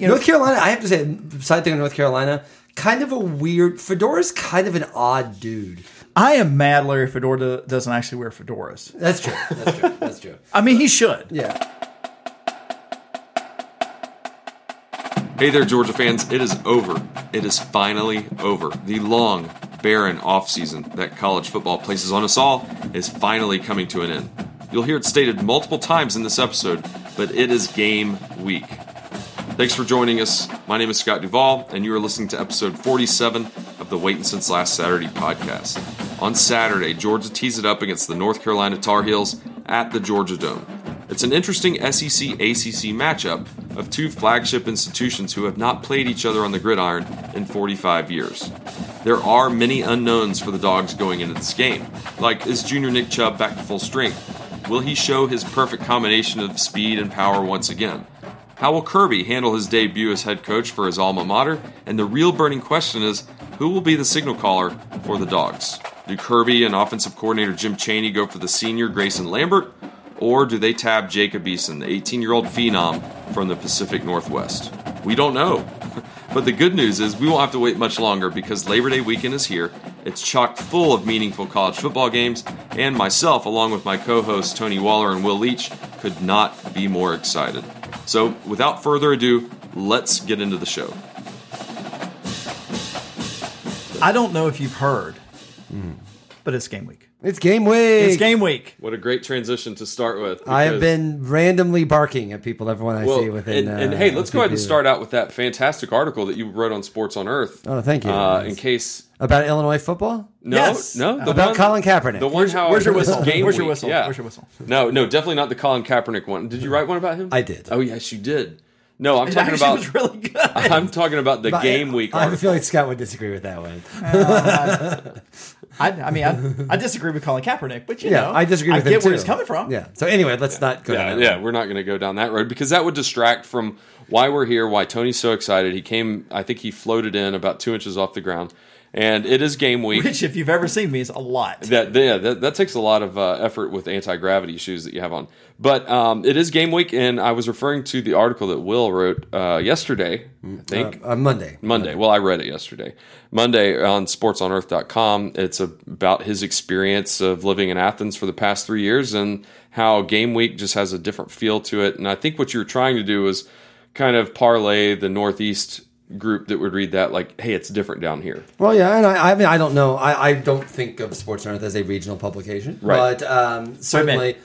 you know, North Carolina, I have to say, side thing on North Carolina, kind of a weird. Fedora's kind of an odd dude. I am mad Larry Fedora doesn't actually wear fedoras. That's true. That's true. That's true. I mean, he should. Yeah. Hey there, Georgia fans. It is over. It is finally over. The long, barren offseason that college football places on us all is finally coming to an end. You'll hear it stated multiple times in this episode, but it is game week. Thanks for joining us. My name is Scott Duvall, and you are listening to episode 47 of the Waiting Since Last Saturday podcast. On Saturday, Georgia tees it up against the North Carolina Tar Heels at the Georgia Dome. It's an interesting SEC ACC matchup of two flagship institutions who have not played each other on the gridiron in 45 years. There are many unknowns for the Dogs going into this game, like is junior Nick Chubb back to full strength? Will he show his perfect combination of speed and power once again? How will Kirby handle his debut as head coach for his alma mater? And the real burning question is who will be the signal caller for the Dogs? Do Kirby and offensive coordinator Jim Chaney go for the senior Grayson Lambert? Or do they tab Jacob Eason, the 18 year old phenom from the Pacific Northwest? We don't know. But the good news is we won't have to wait much longer because Labor Day weekend is here. It's chock full of meaningful college football games, and myself, along with my co hosts Tony Waller and Will Leach, could not be more excited. So, without further ado, let's get into the show. I don't know if you've heard, but it's game week. It's game week. It's game week. What a great transition to start with. I have been randomly barking at people everyone I see within. and, and uh, hey, let's go ahead and start out with that fantastic article that you wrote on Sports on Earth. Oh, thank you. Uh, in case about Illinois football. no, Yes. no, the About one, Colin Kaepernick. The one how Where's your whistle? Game Where's your whistle? Yeah. Where's your whistle? No, no, definitely not the Colin Kaepernick one. Did you write one about him? I did. Oh yes, you did. No, I'm It talking about. was really good. I'm talking about the But game week. I have a article. feeling Scott would disagree with that one. Oh, I, I mean, I, I disagree with Colin Kaepernick, but you Yeah, know, I disagree with I him get where he's coming from. Yeah. So anyway, let's not go yeah, down that yeah, road. we're not going to go down that road because that would distract from why we're here, why Tony's so excited. He came, I think he floated in about two inches off the ground, and it is game week. Which, if you've ever seen me, is a lot. That yeah, that, that takes a lot of uh, effort with anti gravity shoes that you have on. But um, it is game week, and I was referring to the article that Will wrote uh, yesterday. I think Uh, Monday. Monday. Well, I read it yesterday. Monday on sportsonearth.com. It's about his experience of living in Athens for the past three years and how game week just has a different feel to it. And I think what you're trying to do is kind of parlay the Northeast group that would read that like, hey, it's different down here. Well, yeah, and I, I mean, I don't know. I, I don't think of Sports North as a regional publication, Right. but um, certainly,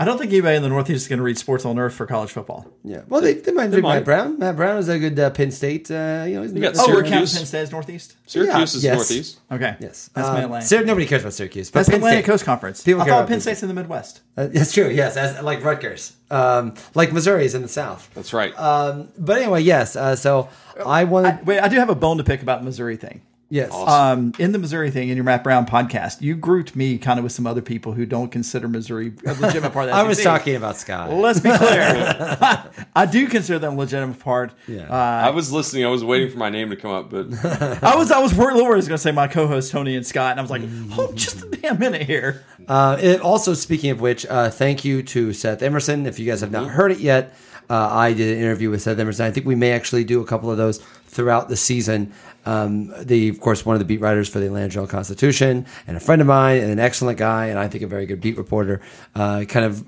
I don't think anybody in the Northeast is going to read Sports on Earth for college football. yeah. Well, they, they might read might. Matt Brown. Matt Brown is a good uh, Penn State. Uh, you know, he's got Oh, we're Syracuse. counting Penn State as Northeast. Syracuse Yeah, is yes. Northeast. Okay, Yes, that's um, Mid Atlantic. Syr- nobody cares about Syracuse, but that's Penn Atlantic State- Coast Conference. People I care thought about Penn Penn State's in the Midwest. Uh, it's true. Yes, as, like Rutgers, um, like Missouri is in the South. That's right. Um, but anyway, yes. Uh, so I wanted. Wait, I do have a bone to pick about Missouri thing. Yes. Um, in the Missouri thing, in your Matt Brown podcast, you grouped me kind of with some other people who don't consider Missouri a legitimate part of the I was SEC. talking about Scott. Let's be clear. I do consider them a legitimate part. Yeah. Uh, I was listening. I was waiting for my name to come up, but I was I was worried Laura was going to say my co-host Tony and Scott, and I was like, hold just a damn minute here. Uh, it, also, speaking of which, uh, thank you to Seth Emerson. If you guys have not heard it yet, uh, I did an interview with Seth Emerson. I think we may actually do a couple of those throughout the season. Um, the, of course, one of the beat writers for the Atlanta Journal Constitution, and a friend of mine, and an excellent guy, and I think a very good beat reporter. Uh, kind of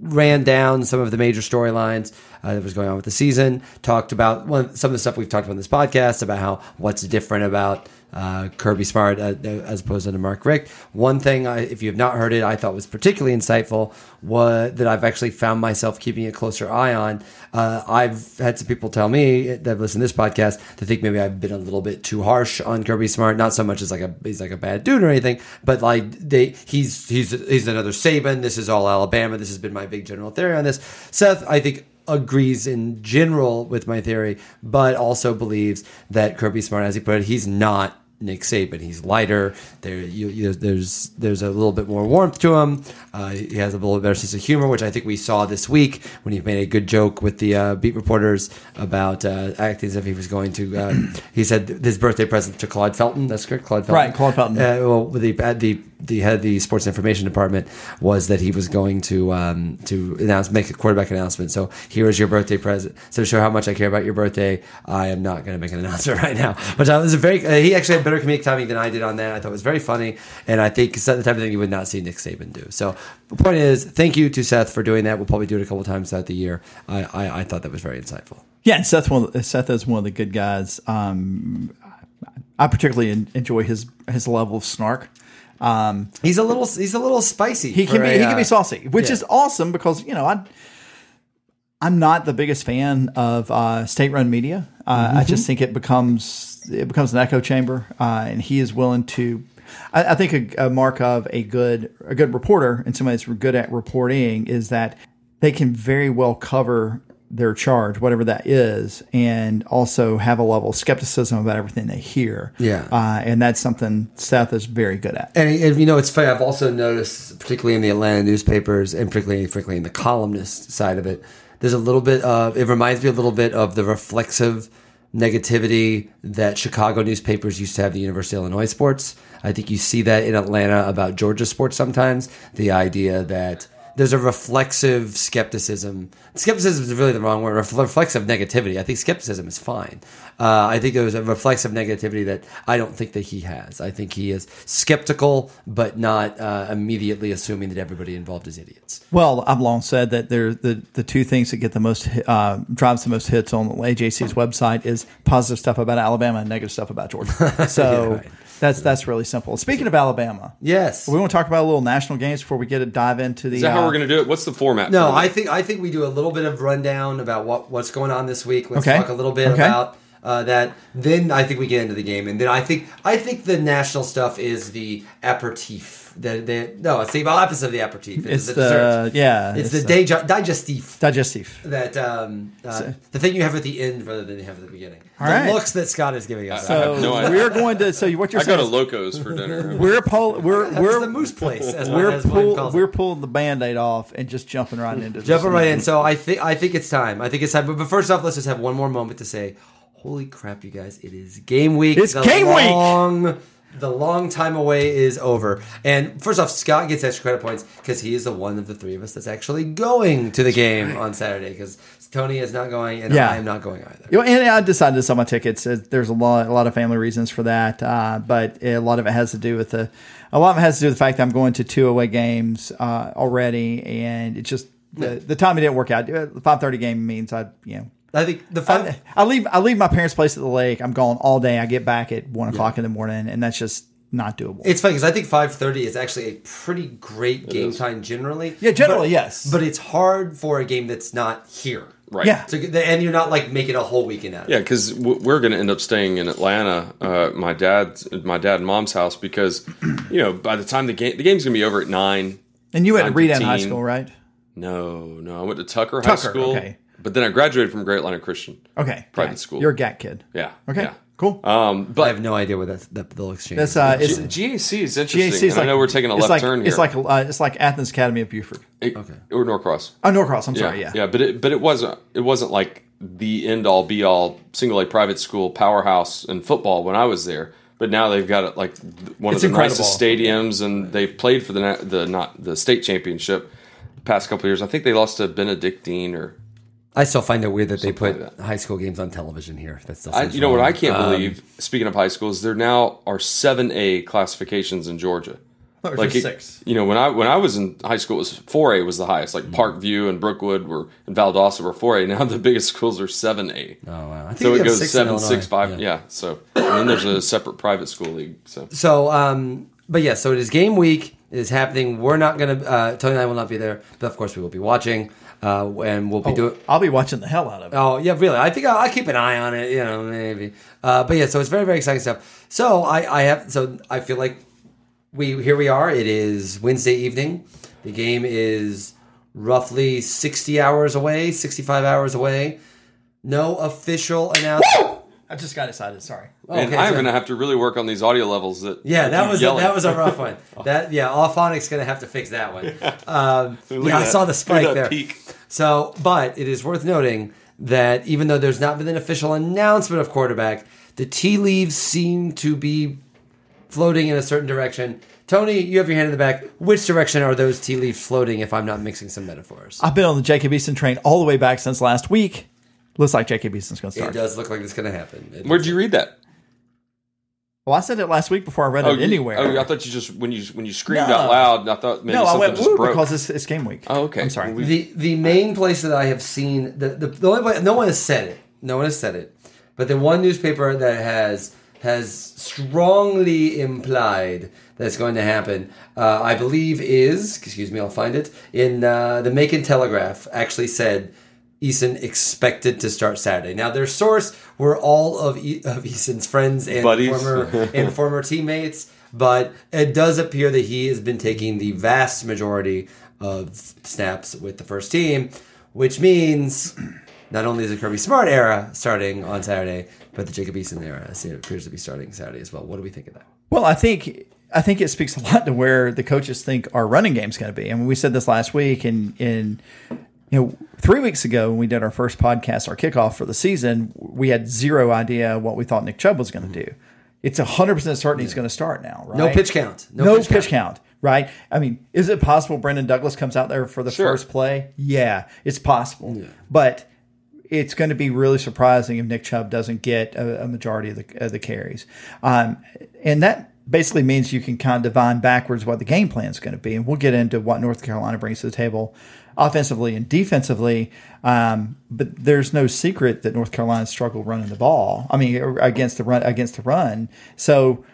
ran down some of the major storylines uh, that was going on with the season. Talked about one, some of the stuff we've talked about in this podcast about how what's different about uh, Kirby Smart uh, as opposed to Mark Richt. One thing, I, if you have not heard it, I thought was particularly insightful was that I've actually found myself keeping a closer eye on. Uh, I've had some people tell me that listen to this podcast to think maybe I've been a little bit too harsh on Kirby Smart. Not so much as like a he's like a bad dude or anything, but like they he's he's he's another Saban. This is all Alabama. This has been my big general theory on this. Seth, I think agrees in general with my theory, but also believes that Kirby Smart, as he put it, he's not Nick Saban. He's lighter. There, you, you, there's there's a little bit more warmth to him. Uh, he has a little better sense of humor, which I think we saw this week when he made a good joke with the uh, beat reporters about uh, acting as if he was going to. Uh, he said his birthday present to Claude Felton. That's correct, Claude Felton. Right, Claude Felton. Uh, well, the uh, the the head of the sports information department was that he was going to um, to announce make a quarterback announcement. So here is your birthday present. So to show how much I care about your birthday, I am not going to make an announcement right now. But uh, was a very uh, he actually had better comedic timing than I did on that. I thought it was very funny, and I think it's the type of thing you would not see Nick Saban do. So the point is, thank you to Seth for doing that. We'll probably do it a couple times throughout the year. I, I, I thought that was very insightful. Yeah, and Seth one Seth is one of the good guys. Um, I particularly enjoy his his level of snark. Um, He's a little he's a little spicy. he can be a, he can be uh, saucy, which yeah. is awesome because you know I I'm not the biggest fan of uh, state run media. Uh, Mm-hmm. I just think it becomes it becomes an echo chamber, uh, and he is willing to. I, I think a, a mark of a good a good reporter and somebody that's good at reporting is that they can very well cover their charge, whatever that is, and also have a level of skepticism about everything they hear. Yeah. uh, and that's something Seth is very good at. And, and you know, it's funny. I've also noticed, particularly in the Atlanta newspapers, and particularly, frankly, in the columnist side of it, there's a little bit of. It reminds me a little bit of the reflexive negativity that Chicago newspapers used to have the University of Illinois sports. I think you see that in Atlanta about Georgia sports sometimes. The idea that there's a reflexive skepticism. Skepticism is really the wrong word. Ref- reflexive negativity. I think skepticism is fine. Uh, I think there's a reflexive negativity that I don't think that he has. I think he is skeptical, but not uh, immediately assuming that everybody involved is idiots. Well, I've long said that they're the, the two things that get the most uh, drives the most hits on AJC's website is positive stuff about Alabama and negative stuff about Georgia. So right. That's that's really simple. Speaking of Alabama, Yes. we want to talk about a little national games before we get to dive into the. Is that how uh, we're going to do it? What's the format? No, for? I think I think we do a little bit of rundown about what what's going on this week. Let's Okay. talk a little bit Okay. about uh, that. Then I think we get into the game, and then I think I think the national stuff is the aperitif. The, the no, it's the opposite of the aperitif. It's the, the dessert. yeah, It's, it's the dig- digestif. digestive. That um, uh, the thing you have at the end rather than you have at the beginning. All the right. looks that Scott is giving us. So no we're going to. So what you're I go saying? to Locos for dinner. we're pull, we're That's we're the moose place. As we're as pull, calls we're it. pulling the band-aid off and just jumping right into jumping right in. So I think I think it's time. I think it's time. But, but first off, let's just have one more moment to say, "Holy crap, you guys! It is game week. It's game week! The long time away is over. And first off, Scott gets extra credit points because he is the one of the three of us that's actually going to the game on Saturday. Because Tony is not going, and Yeah. I am not going either. You know, and I decided to sell my tickets. Uh, There's a lot, a lot of family reasons for that, uh, but a lot of it has to do with the, a lot of it has to do with the fact that I'm going to two away games uh, already, and it just the, the timing didn't work out. The five thirty game means I, you know, I think the five. I, I leave, I leave my parents' place at the lake. I'm gone all day. I get back at one o'clock in the morning, and that's just not doable. It's funny because I think five thirty is actually a pretty great game time generally. Yeah, generally, But- yes. But it's hard for a game that's not here. Right. Yeah. So, and you're not like making a whole weekend out of it. Yeah, because we're going to end up staying in Atlanta, uh, my dad, my dad and mom's house, because you know by the time the game the game's going to be over at nine. and you went to I'm Reed in high school, right? No, no, I went to Tucker, High School, okay. But then I graduated from Great Atlanta Christian. Okay, Private yeah. school. You're a GAT kid. Yeah. Okay, Yeah. cool. Um, but I have no idea what that's, that they'll exchange. That's uh, it's GAC is interesting. GAC is like I know we're taking a it's left like, turn here. It's like uh, it's like Athens Academy of Buford. It- Okay. or Norcross. Oh, Norcross. I'm Yeah, sorry. Yeah. yeah, but it but it wasn't it wasn't like the end all be all single A private school powerhouse in football when I was there. But now they've got it like one It's of the incredible. nicest stadiums, and they've played for the the not the state championship past couple of years. I think they lost to Benedictine or I still find it weird that they put Something like high school games on television here. That's still I, seems you know what. I can't Um, believe. Speaking of high schools, there now are seven A classifications in Georgia. thought Like just it- six. you know, when I when I was in high school, it was four A was the highest. Mm-hmm. Like Parkview and Brookwood were and Valdosta were four A. Now the biggest schools are seven A. Oh wow! I think So it goes six in seven, Illinois. six, five. Yeah. So and then there's a separate private school league. So So, um, but yeah, so it is game week. It is happening. We're not gonna. Uh, Tony and I will not be there, but of course we will be watching, uh, and we'll be doing. I'll be watching the hell out of it. Oh yeah, really. I think I'll, I'll keep an eye on it. You know, maybe. Uh, but yeah, so it's very very exciting stuff. So I I have so I feel like we here we are. It is Wednesday evening. The game is roughly sixty hours away, sixty five hours away. No official announcement. I just got excited. Sorry. and okay, I'm so- going to have to really work on these audio levels. That Yeah, that was a, yelling. that was a rough one. That yeah, Auphonic's gonna have to fix that one. Um, yeah, I saw the spike there. peak. So, but it is worth noting that even though there's not been an official announcement of quarterback, the tea leaves seem to be floating in a certain direction. Tony, you have your hand in the back. Which direction are those tea leaves floating? If I'm not mixing some metaphors, I've been on the Jacob Eason train all the way back since last week. Looks like Jacob Eason's going to start. it does look like it's going to happen. It Where'd you read that? Well, I said it last week before I read it you- anywhere. Oh, I thought you just when you when you screamed No. out loud. I thought maybe no, I something went just broke. because it's, it's game week. Oh, okay. I'm sorry. We- The the main place that I have seen the, the the only place no one has said it. No one has said it. But the one newspaper that has has strongly implied that it's going to happen, uh, I believe is excuse me, I'll find it in uh, the Macon Telegraph. Actually said Eason expected to start Saturday. Now their source were all of e- of Eason's friends and Buddies. former and former teammates, but it does appear that he has been taking the vast majority of snaps with the first team, which means not only is the Kirby Smart era starting on Saturday, but the Jacob Eason era appears to be starting Saturday as well. What do we think of that? Well, I think I think it speaks a lot to where the coaches think our running game's going to be. I mean, we said this last week, and in you know, three weeks ago when we did our first podcast, our kickoff for the season, we had zero idea what we thought Nick Chubb was going to do. It's hundred percent certain he's going to start now, right? No pitch count. No, pitch, count. right? I mean, is it possible Brendan Douglas comes out there for the Sure. first play? Yeah, it's possible, but it's going to be really surprising if Nick Chubb doesn't get a, a majority of the, of the carries. Um, and that basically means you can kind of divine backwards what the game plan is going to be. And we'll get into what North Carolina brings to the table offensively and defensively. Um, but there's no secret that North Carolina struggled running the ball. I mean, against the run, against the run. So,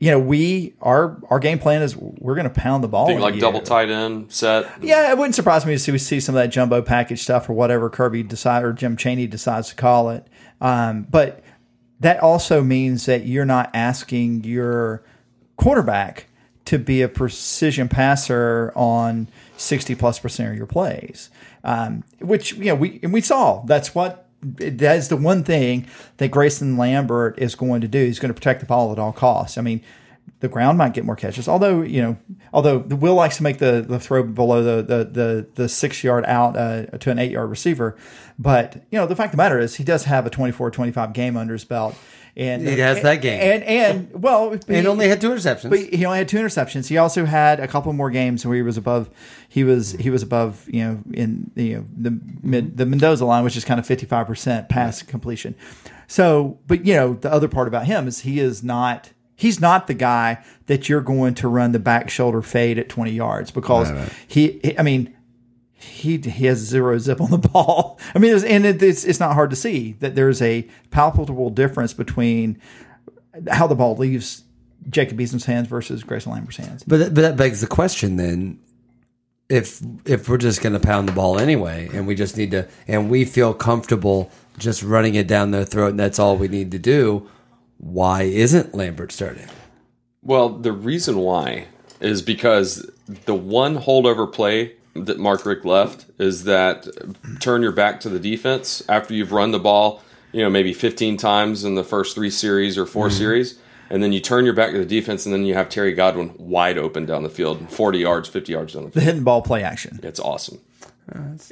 you know, we our our game plan is we're going to pound the ball. Think like double tight end set. Yeah, it wouldn't surprise me to see we see some of that jumbo package stuff or whatever Kirby decide or Jim Chaney decides to call it. Um, but that also means that you're not asking your quarterback to be a precision passer on 60 plus percent of your plays, um, which you know we and we saw. That's what that is the one thing that Grayson Lambert is going to do. He's going to protect the ball at all costs. I mean, the ground might get more catches. Although you know, although the Will likes to make the, the throw below the the the, the six yard out uh, to an eight yard receiver, but you know the fact of the matter is he does have a 24-25 game under his belt, and He has that game. and and well, And he- only had two interceptions. but he only had two interceptions. He also had a couple more games where he was above. He was he was above you know in you know the mid the Mendoza line, which is kind of fifty five percent pass completion. So, but you know the other part about him is he is not. He's not the guy that you're going to run the back shoulder fade at 20 yards because he, he- I mean, he he has zero zip on the ball. I mean, it's, and it, it's it's not hard to see that there's a palpable difference between how the ball leaves Jacob Eason's hands versus Grayson Lambert's hands. But that, but that begs the question then. If if we're just going to pound the ball anyway, and we just need to, and we feel comfortable just running it down their throat, and that's all we need to do, why isn't Lambert starting? Well, the reason why is because the one holdover play that Mark Richt left is that turn your back to the defense after you've run the ball, you know, maybe 15 times in the first three series or 4 mm-hmm. series, and then you turn your back to the defense, and then you have Terry Godwin wide open down the field, 40 yards, 50 yards down the field. The hidden ball play action. It's awesome.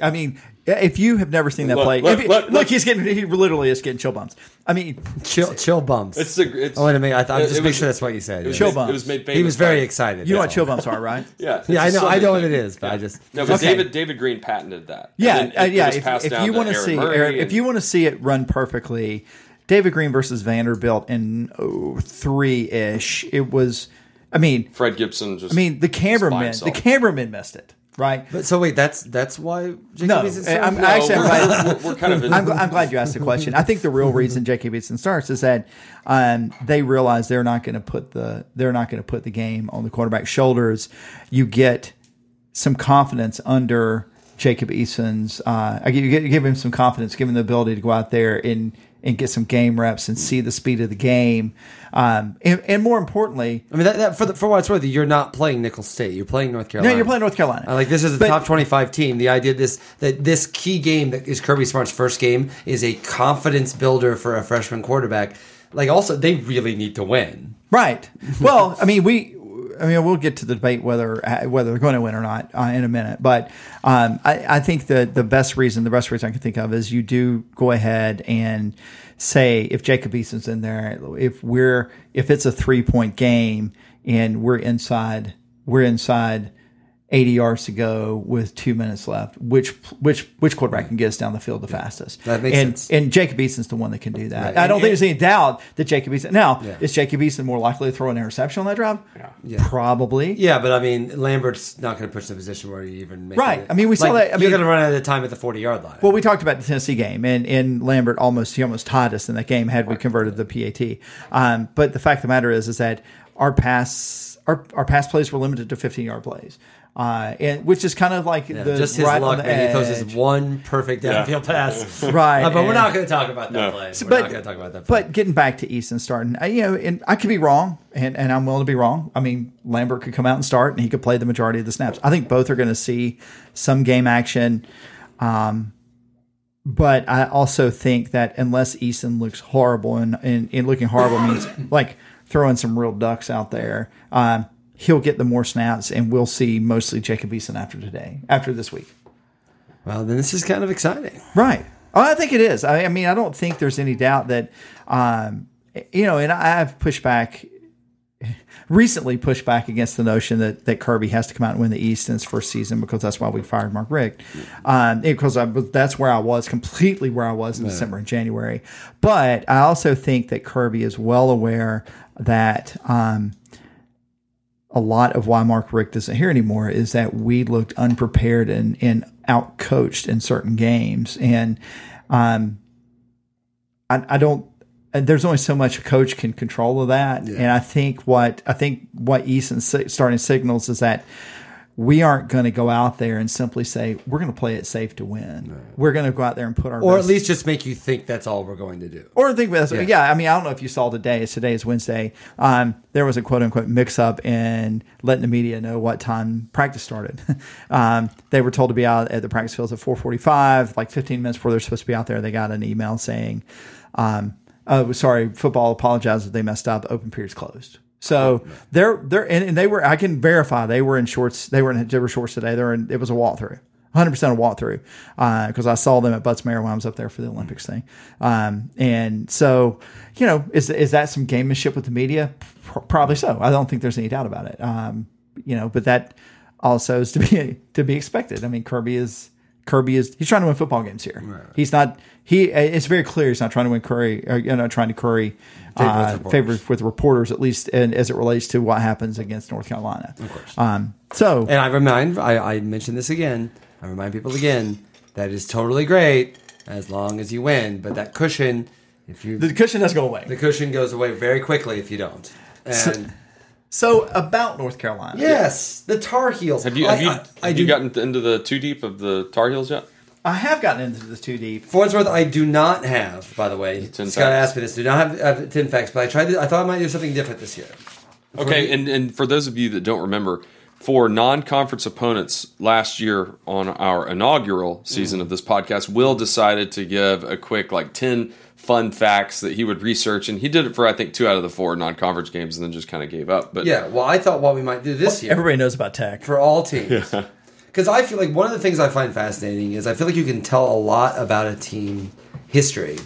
I mean, if you have never seen that Look, play, look, you, look, look, look, he's getting he literally is getting chill bumps. I mean, Chill, chill bumps. It's the it's, oh wait a minute, I thought it- just it make was- sure that's what you said. It was, Chill bumps. it was made famous he was very by- excited. you know what chill bumps are, right? Yeah, Yeah, I know. I Sunday know what it is, but I just No, but Okay. David David Greene patented that. Yeah, And then uh, it- it yeah. If, passed if you want to see, Aaron, if you want to see it run perfectly, David Greene versus Vanderbilt in oh, three ish. It was. I mean, Fred Gibson just I mean, the cameraman, the cameraman missed it, right? But so wait, that's that's why Jacob No, Eason I'm, started? actually, I'm glad, we're- we're kind of in- I'm, I'm glad you asked the question. I think the real reason Jacob Eason starts is that um, they realize they're not going to put the they're not going to put the game on the quarterback's shoulders. You get some confidence under Jacob Eason's. Uh, I give, you you give him some confidence, give him the ability to go out there and and get some game reps and see the speed of the game. Um, and, and more importantly, I mean, that, that for the, for what it's worth, you're not playing Nicholls State. You're playing North Carolina. no, you're playing North Carolina. Uh, like this is a But- top 25 team. The idea this that this key game that is Kirby Smart's first game is a confidence builder for a freshman quarterback. Like also, they really need to win. Right. Well, I mean, we. I mean, we'll get to the debate whether whether they're going to win or not uh, in a minute. But um, I, I think the the best reason, the best reason I can think of is you do go ahead and say if Jacob Eason's in there, if we're if it's a three point game and we're inside we're inside 80 yards to go with two minutes left. Which which which quarterback can get us down the field the fastest? That makes and, sense. And Jacob Eason's the one that can do that. Right. I don't And- think there's any doubt that Jacob Eason. Now, Yeah. is Jacob Eason more likely to throw an interception on that drive? Yeah. Probably. Yeah, but I mean, Lambert's not going to push the position where you even make Right. It. I mean, we saw Like, that- I mean- you're going to run out of time at the 40 yard line. Well, we talked about the Tennessee game, and, and Lambert almost he almost tied us in that game had we converted the PAT. Um, but the fact of the matter is, is that our pass our, our pass plays were limited to 15 yard plays, uh, and which is kind of like Yeah, the just his right luck, on the man. He throws edge. his one perfect downfield pass. Right, Uh, but we're not going to talk about that No. play. We're but, not going to talk about that play. But getting back to Eason starting, I, you know, and I could be wrong, and, and I'm willing to be wrong. I mean, Lambert could come out and start, and he could play the majority of the snaps. I think both are going to see some game action. Um, but I also think that unless Eason looks horrible, and, and, and looking horrible means like throwing some real ducks out there, um, he'll get the more snaps, and we'll see mostly Jacob Eason after today, after this week. well, then this is kind of exciting. Right. Oh, I think it is. I, I mean, I don't think there's any doubt that, um, you know, and I've pushed back recently pushed back against the notion that, that Kirby has to come out and win the East in his first season because that's why we fired Mark Richt. Um, because I, that's where I was completely where I was in December and January. But I also think that Kirby is well aware that, um, a lot of why Mark Richt isn't here anymore is that we looked unprepared and, and outcoached in certain games. And um, I, I don't. and There's only so much a coach can control of that, and I think what I think what Eason starting signals is that we aren't going to go out there and simply say we're going to play it safe to win. We're going to go out there and put our Or at least just make you think that's all we're going to do. or think about Yeah. yeah. I mean, I don't know if you saw today. Today is Wednesday. Um, there was a quote unquote mix up in letting the media know what time practice started. um, they were told to be out at the practice fields at 4:45. Like 15 minutes before they're supposed to be out there, they got an email saying, um, "Oh, sorry, football apologized if they messed up. Open period's closed." So they're they're and, and they were I can verify they were in shorts. They were in were shorts today. They're in. It was a walkthrough. 100% a walkthrough Uh because I saw them at Butts-Mehre when I was up there for the Olympics thing. Um, and so, you know, is is that some gamemanship with the media? P- probably so. I don't think there's any doubt about it. Um, you know, but that also is to be to be expected. I mean, Kirby is Kirby is he's trying to win football games here. He's not he. It's very clear he's not trying to win Curry. Or, you know, trying to curry Favor with uh, reporters. favor with reporters at least, and as it relates to what happens against North Carolina. Of course. Um, so And I remind, I, I mentioned this again. I remind people again that is totally great as long as you win. But that cushion, if you the cushion does go away. the cushion goes away very quickly if you don't. And So about North Carolina. yes, the Tar Heels. Have you I- have you, I, I have do you gotten into the too deep of the Tar Heels yet? I have gotten into the too deep. For what's worth, I do not have. By the way, Ten Scott facts. asked me this. Do not have, have ten facts, but I tried. To, I thought I might do something different this year. Okay, and, and for those of you that don't remember, for non-conference opponents last year on our inaugural season mm. of this podcast, Will decided to give a quick like ten fun facts that he would research, and he did it for I think two out of the four non-conference games, and then just kind of gave up. But Yeah. Well, I thought what we might do this year Everybody knows about tech. for all teams. Because I feel like one of the things I find fascinating is I feel like you can tell a lot about a team history,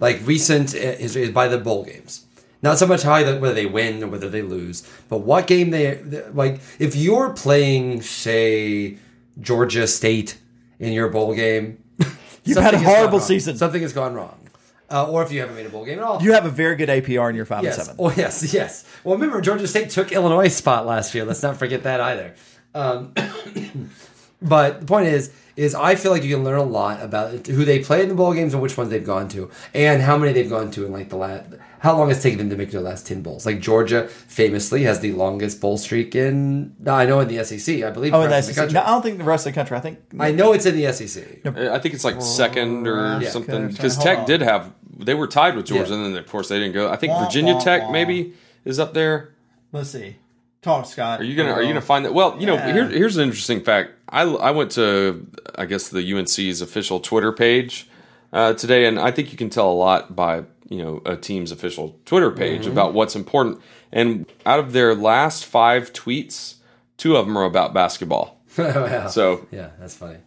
like recent uh, history, is by the bowl games. Not so much how they, whether they win or whether they lose, but what game they they- like. If you're playing, say, Georgia State in your bowl game, You've had a something has gone horrible season. Something has gone wrong, uh, or if you haven't made a bowl game at all. You have a very good APR in your five Yes. and seven. Oh, yes, yes. Well, remember, Georgia State took Illinois' spot last year. Let's not forget that either. Um, but the point is, is I feel like you can learn a lot about who they play in the bowl games and which ones they've gone to, and how many they've gone to in like the last. How long it's taken them to make their last ten bowls? Like Georgia famously has the longest bowl streak in. I know in the SEC, I believe. Oh, the and rest that's of the country. no, I don't think the rest of the country. I think I know it's in the SEC. I think it's like second or Yeah. something because Tech on. did have they were tied with Georgia, Yeah. and then of course they didn't go. I think Wah, Virginia wah, Tech wah. maybe is up there. let's see. Talk, Scott. Are you gonna Are you gonna uh, find that? Well, you know, here, here's an interesting fact. I I went to I guess the UNC's official Twitter page uh, today, and I think you can tell a lot by you know a team's official Twitter page Mm-hmm. about what's important. And out of their last five tweets, two of them are about basketball. Wow. So yeah, that's funny.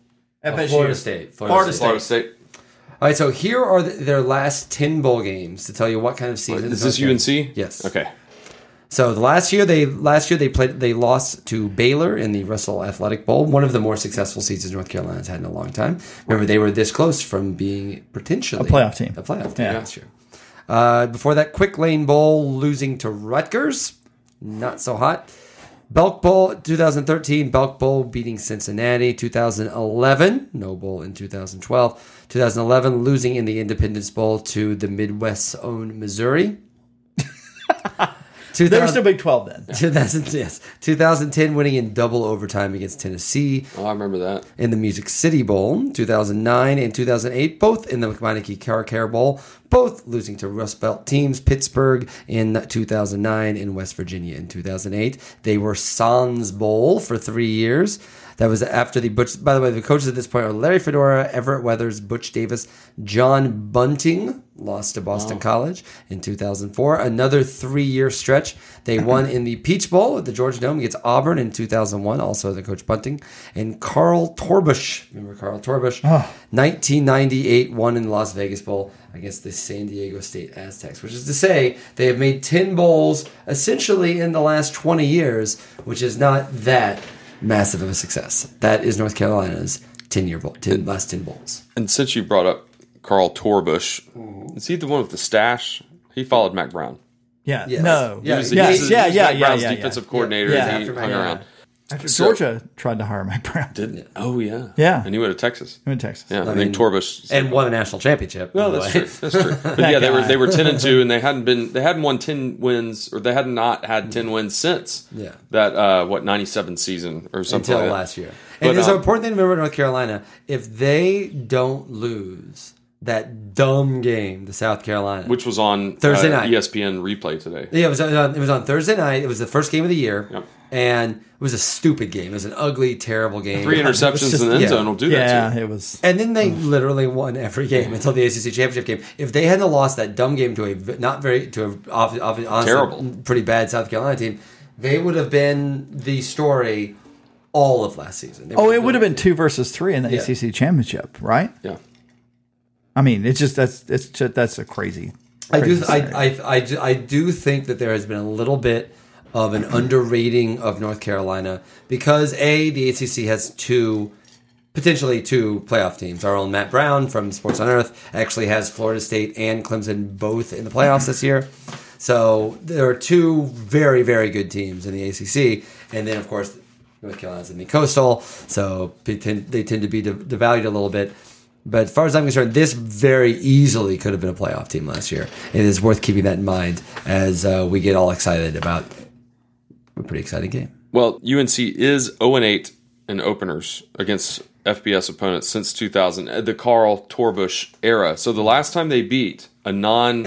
FSU. Florida State. Florida, Florida State. Florida State. All right, so here are the, their last 10 bowl games to tell you what kind of season. Is this UNC? Yes. Okay. So the last year they last year they played they lost to Baylor in the Russell Athletic Bowl, one of the more successful seasons North Carolina's had in a long time. Remember they were this close from being potentially A playoff team. a playoff team Yeah. last year. Uh, before that, Quick Lane Bowl losing to Rutgers, not so hot. Belk Bowl 2013, Belk Bowl beating Cincinnati 2011, no bowl in 2012. 2011 losing in the Independence Bowl to the Midwest's own Missouri. They were 2000 still Big Twelve then. 2000, yes, 2010 winning in double overtime against Tennessee Oh, I remember that. in the Music City Bowl, 2009 and 2008, both in the Meineke Car Care Bowl, both losing to Rust Belt teams, Pittsburgh in 2009 and West Virginia in 2008. They were Sans Bowl for three years. That was after the Butch. By the way, the coaches at this point are Larry Fedora, Everett Withers, Butch Davis, John Bunting lost to Boston College in 2004. Another three-year stretch. They won in the Peach Bowl at the Georgia Dome against Auburn in 2001, also the coach Bunting, and Carl Torbush. Remember Carl Torbush? 1998 ah. won in the Las Vegas Bowl against the San Diego State Aztecs, which is to say they have made 10 bowls essentially in the last 20 years, which is not that massive of a success. That is North Carolina's 10 year bowl, 10, last 10 bowls. And since you brought up Carl Torbush, is he the one with the stash? He followed Mack Brown. Yeah. Yes. No. Yeah, He was, Yeah, he was- yeah, he was yeah, Mack yeah, Brown's yeah, yeah. defensive coordinator. Yeah. and he hung Mack- around. After So- Georgia tried to hire Mike Brown. didn't it? oh yeah Yeah. and he went to Texas. in Texas. Yeah, I, I think mean, Torbush And won a national championship. No, by the that's way. true. That's true. But yeah, they were they were ten and two, and they hadn't been they hadn't won ten wins, or they had not had ten wins since Yeah. that uh, what ninety seven season or something Until like last year. But, and it's um, an important thing to remember in North Carolina. If they don't lose that dumb game, the South Carolina, which was on Thursday uh, night. ESPN replay today. Yeah, it was, on, it was on Thursday night. It was the first game of the year, Yep. And it was a stupid game. It was an ugly, terrible game. Three interceptions just- in the end yeah. zone will do that. Yeah, it was. And then they literally won every game until the ACC championship game. If they hadn't lost that dumb game to a not very to a off, off, honestly, Terrible. pretty bad South Carolina team, they would have been the story all of last season. Oh, it would have been two versus three in the Yeah. ACC championship, right? Yeah, I mean, it's just that's it's just, that's a crazy. I do. I. I, I, I do think that there has been a little bit of an underrating of North Carolina because a the ACC has two potentially two playoff teams. Our own Matt Brown from Sports on Earth actually has Florida State and Clemson both in the playoffs this year. So there are two very very good teams in the ACC, and then of course North Carolina's in the Coastal, so they tend, to be de- devalued a little bit. But as far as I'm concerned, this very easily could have been a playoff team last year. It is worth keeping that in mind as uh, we get all excited about a pretty exciting game. Well, UNC is 0 and 8 in openers against FBS opponents since 2000, uh, the Carl Torbush era. So the last time they beat a non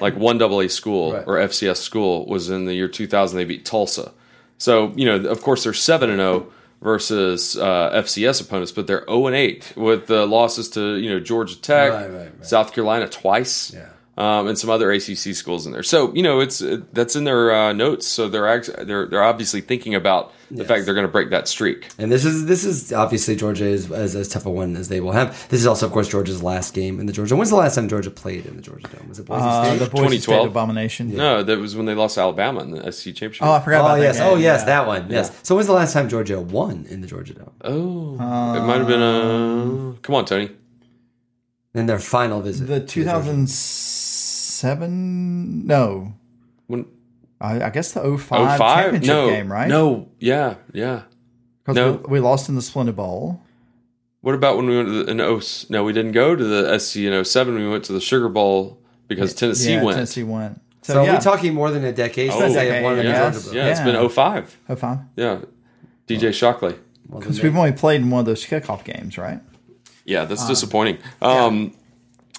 like one AA school Right. or FCS school was in the year 2000. They beat Tulsa. So you know, of course, they're seven and 0 versus uh, FCS opponents, but they're 0 and 8 with the losses to you know Georgia Tech, right, right. South Carolina twice Yeah um, and some other ACC schools in there. So you know, it's that's in their uh, notes. So they're actually, they're they're obviously thinking about the yes. fact they're going to break that streak. And this is this is obviously Georgia is as, as tough a one as they will have. This is also, of course, Georgia's last game in the Georgia. When's the last time Georgia played in the Georgia Dome? Was it Boise uh, State? The Boise 2012 State abomination. Yeah. No, that was when they lost Alabama in the SEC championship. Oh, I forgot. Oh yes, game. oh yes, yeah. that one. Yes. Yeah. So when's the last time Georgia won in the Georgia Dome? Oh, uh, it might have been a. Come on, Tony. In their final visit, the two thousand seven? No. When, I, I guess the 05, 05? championship no, game, right? No. Yeah. Yeah. Because no. we, we, lost in the Splinter Bowl. What about when we went to the, in 0, No, we didn't go to the SC in 07. We went to the Sugar Bowl because Tennessee yeah, went. Tennessee went. So, so yeah. we're talking more than a decade since decade, one yes. yeah, yeah, it's been 05. 05. Yeah. DJ Shockley. Because we've only played in one of those kickoff games, right? Yeah, that's uh, um, disappointing. Um, yeah.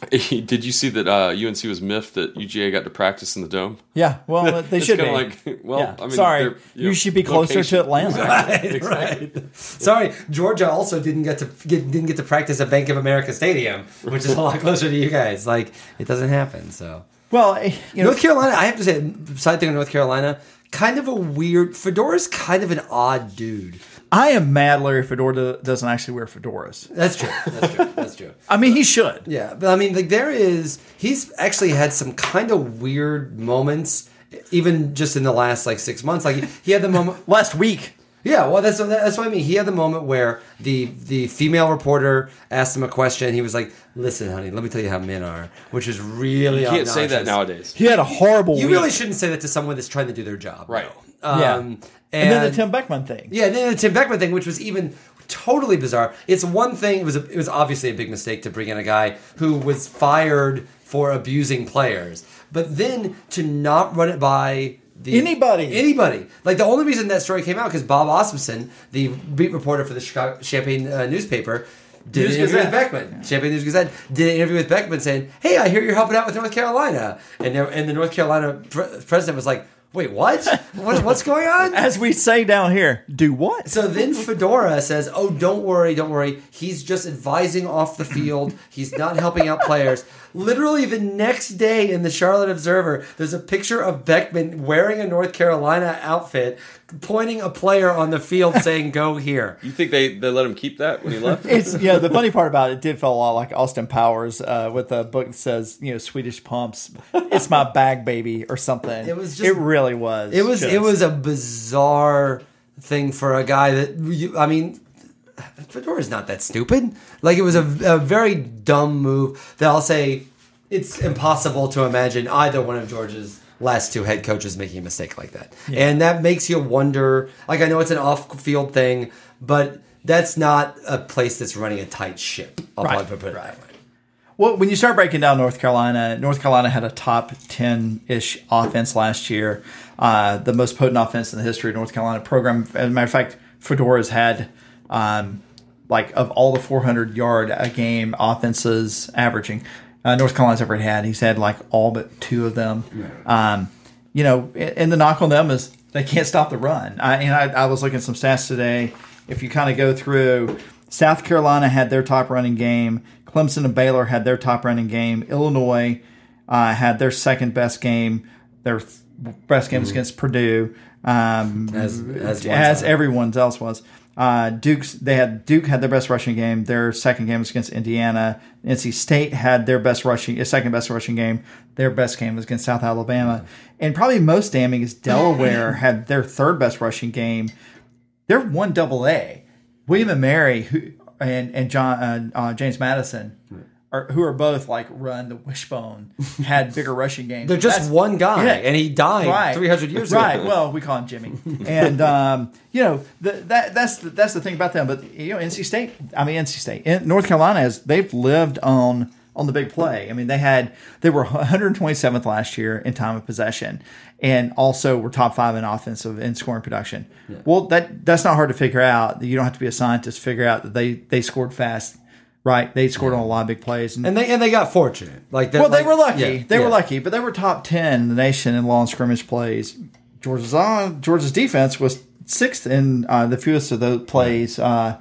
did you see that uh, UNC was miffed that UGA got to practice in the dome? Yeah, well, they should be. like, well, Yeah. I mean, Sorry, they're, you, know, should be closer location. to Atlanta. Right, right. Sorry, Georgia also didn't get to get, didn't get to practice at Bank of America Stadium, which is a lot closer to you guys. Like it doesn't happen. So Well, eh, you know, North Carolina, I have to say, side thing on North Carolina, kind of a weird. Fedora's kind of an odd dude. I am mad Larry Fedora doesn't actually wear fedoras. That's true. That's true. That's true. I mean, he should. Yeah, but I mean, like there is. He's actually had some kind of weird moments even just in the last like six months. Like he had the moment. Last week, Yeah, well, that's that's what I mean. He had the moment where the the female reporter asked him a question. He was like, "Listen, honey, let me tell you how men are," which is really You can't say that nowadays. he had a horrible You week. really shouldn't say that to someone that's trying to do their job, Right. Um, Yeah. and, and then the Tim Beckman thing. yeah, and then the Tim Beckman thing, which was even totally bizarre. It's one thing. It was a, it was obviously a big mistake to bring in a guy who was fired for abusing players, but then to not run it by. The, Anybody. anybody. Like the only reason that story came out because Bob Asmussen, the beat reporter for the Chicago Champaign uh, newspaper, did News an interview with. Beckman. Champaign News Gazette did an interview with Beckman saying, "Hey, I hear you're helping out with North Carolina," and there- and the North Carolina pre- president was like, "Wait, what? what what's going on?" As we say down here, do what? So then Fedora says, "Oh, don't worry, don't worry. He's just advising off the field. He's not helping out players." Literally the next day in the Charlotte Observer, there's a picture of Beckman wearing a North Carolina outfit, pointing a player on the field saying, "Go here." You think they, they let him keep that when he left? It's yeah. The funny part about it, it did feel a lot like Austin Powers uh, with a book that says you know Swedish pumps. It's my bag, baby, or something. It was just- It really was. It was just- it was a bizarre thing for a guy that you, I mean, Fedora's not that stupid. Like it was a, a very dumb move that I'll say it's impossible to imagine either one of George's last two head coaches making a mistake like that. And that makes you wonder. Like I know it's an off-field thing, but that's not a place that's running a tight ship. I'll Right, put it that way. Well, when you start breaking down North Carolina, North Carolina had a top 10 ish offense last year, uh, the most potent offense in the history of North Carolina program. As a matter of fact, Fedora's had, um, like, of all the 400 yard a game offenses averaging, uh, North Carolina's ever had, he's had like all but two of them. Um, you know, and the knock on them is they can't stop the run. I, and I, I was looking at some stats today. If you kind of go through, South Carolina had their top running game. Clemson and Baylor had their top running game. Illinois uh, had their second best game. Their th- best game was against Purdue, um, As- as as side. everyone else was. Uh, Duke's they had Duke had their best rushing game. Their second game was against Indiana. NC State had their best rushing, uh, second best rushing game. Their best game was against South Alabama. And probably most damning is Delaware had their third best rushing game. They're one double A. William and Mary who and and John uh, uh, James Madison. Are, who are both like run the wishbone had bigger rushing games. They're just That's- one guy, Yeah. and he died 300 years ago. Right. Well, we call him Jimmy, and um, you know the, that that's the, that's the thing about them. But you know, NC State. I mean, NC State, in North Carolina has they've lived on on the big play. I mean, they had they were 127th last year in time of possession, and also were top five in offensive and scoring production. Well, that that's not hard to figure out. You don't have to be a scientist to figure out that they they scored fast. Right, they scored on a lot of big plays, And they and they got fortunate. Like that- well, they were lucky. yeah, they yeah. were lucky, but they were top ten in the nation in long scrimmage plays. Georgia's on Georgia's defense was sixth in uh, the fewest of those plays. Uh,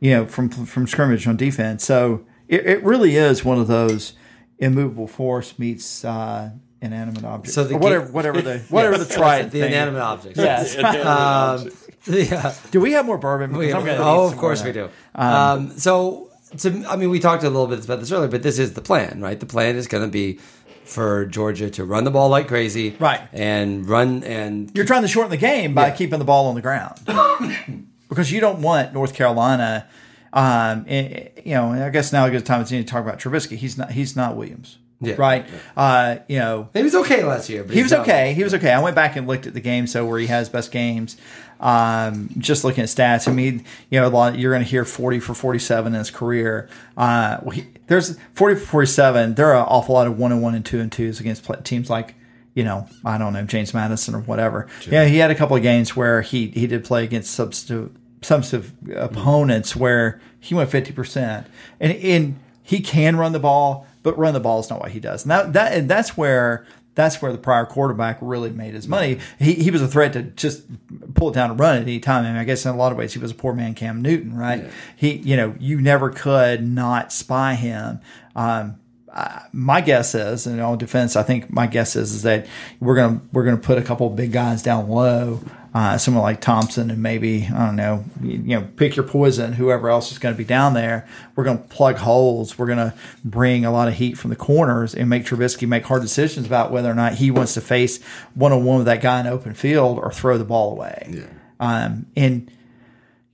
you know, from from scrimmage on defense. So it, it really is one of those immovable force meets uh, inanimate object. So the or whatever, whatever the whatever the tried the thing. inanimate objects. Yes. Um, yeah. Do we have more bourbon? We- I'm oh, of course more we do. that. Um, so, to, I mean, we talked a little bit about this earlier, but this is the plan, right? The plan is going to be for Georgia to run the ball like crazy, Right. And run and You're trying to shorten the game by Yeah. keeping the ball on the ground because you don't want North Carolina. Um, you know, I guess now a good time to talk about Trubisky. He's not. He's not Williams. Yeah. Right. Uh, you know, he was okay last year. But he was okay. He was okay. I went back and looked at the game, so where he has best games. Um, just looking at stats, I mean, you know, a lot. You're going to hear 40 for 47 in his career. Uh, there's 40 for 47. There are an awful lot of one and one and two and twos against pla teams like, you know, I don't know James Madison or whatever. Yeah, he had a couple of games where he he did play against substantive substantive opponents where he went 50 percent, and and he can run the ball, but run the ball is not what he does. And that that and that's where that's where the prior quarterback really made his money. He he was a threat to just pull it down and run at any time. I mean, I guess in a lot of ways he was a poor man Cam Newton, right? He you know you never could not spy him. Um, my guess is, and on defense, I think my guess is, is that we're gonna we're gonna put a couple of big guys down low, uh, someone like Thompson, and maybe I don't know, you, you know, pick your poison. Whoever else is going to be down there, we're gonna plug holes. We're gonna bring a lot of heat from the corners and make Trubisky make hard decisions about whether or not he wants to face one on one with that guy in open field or throw the ball away. Yeah. Um, and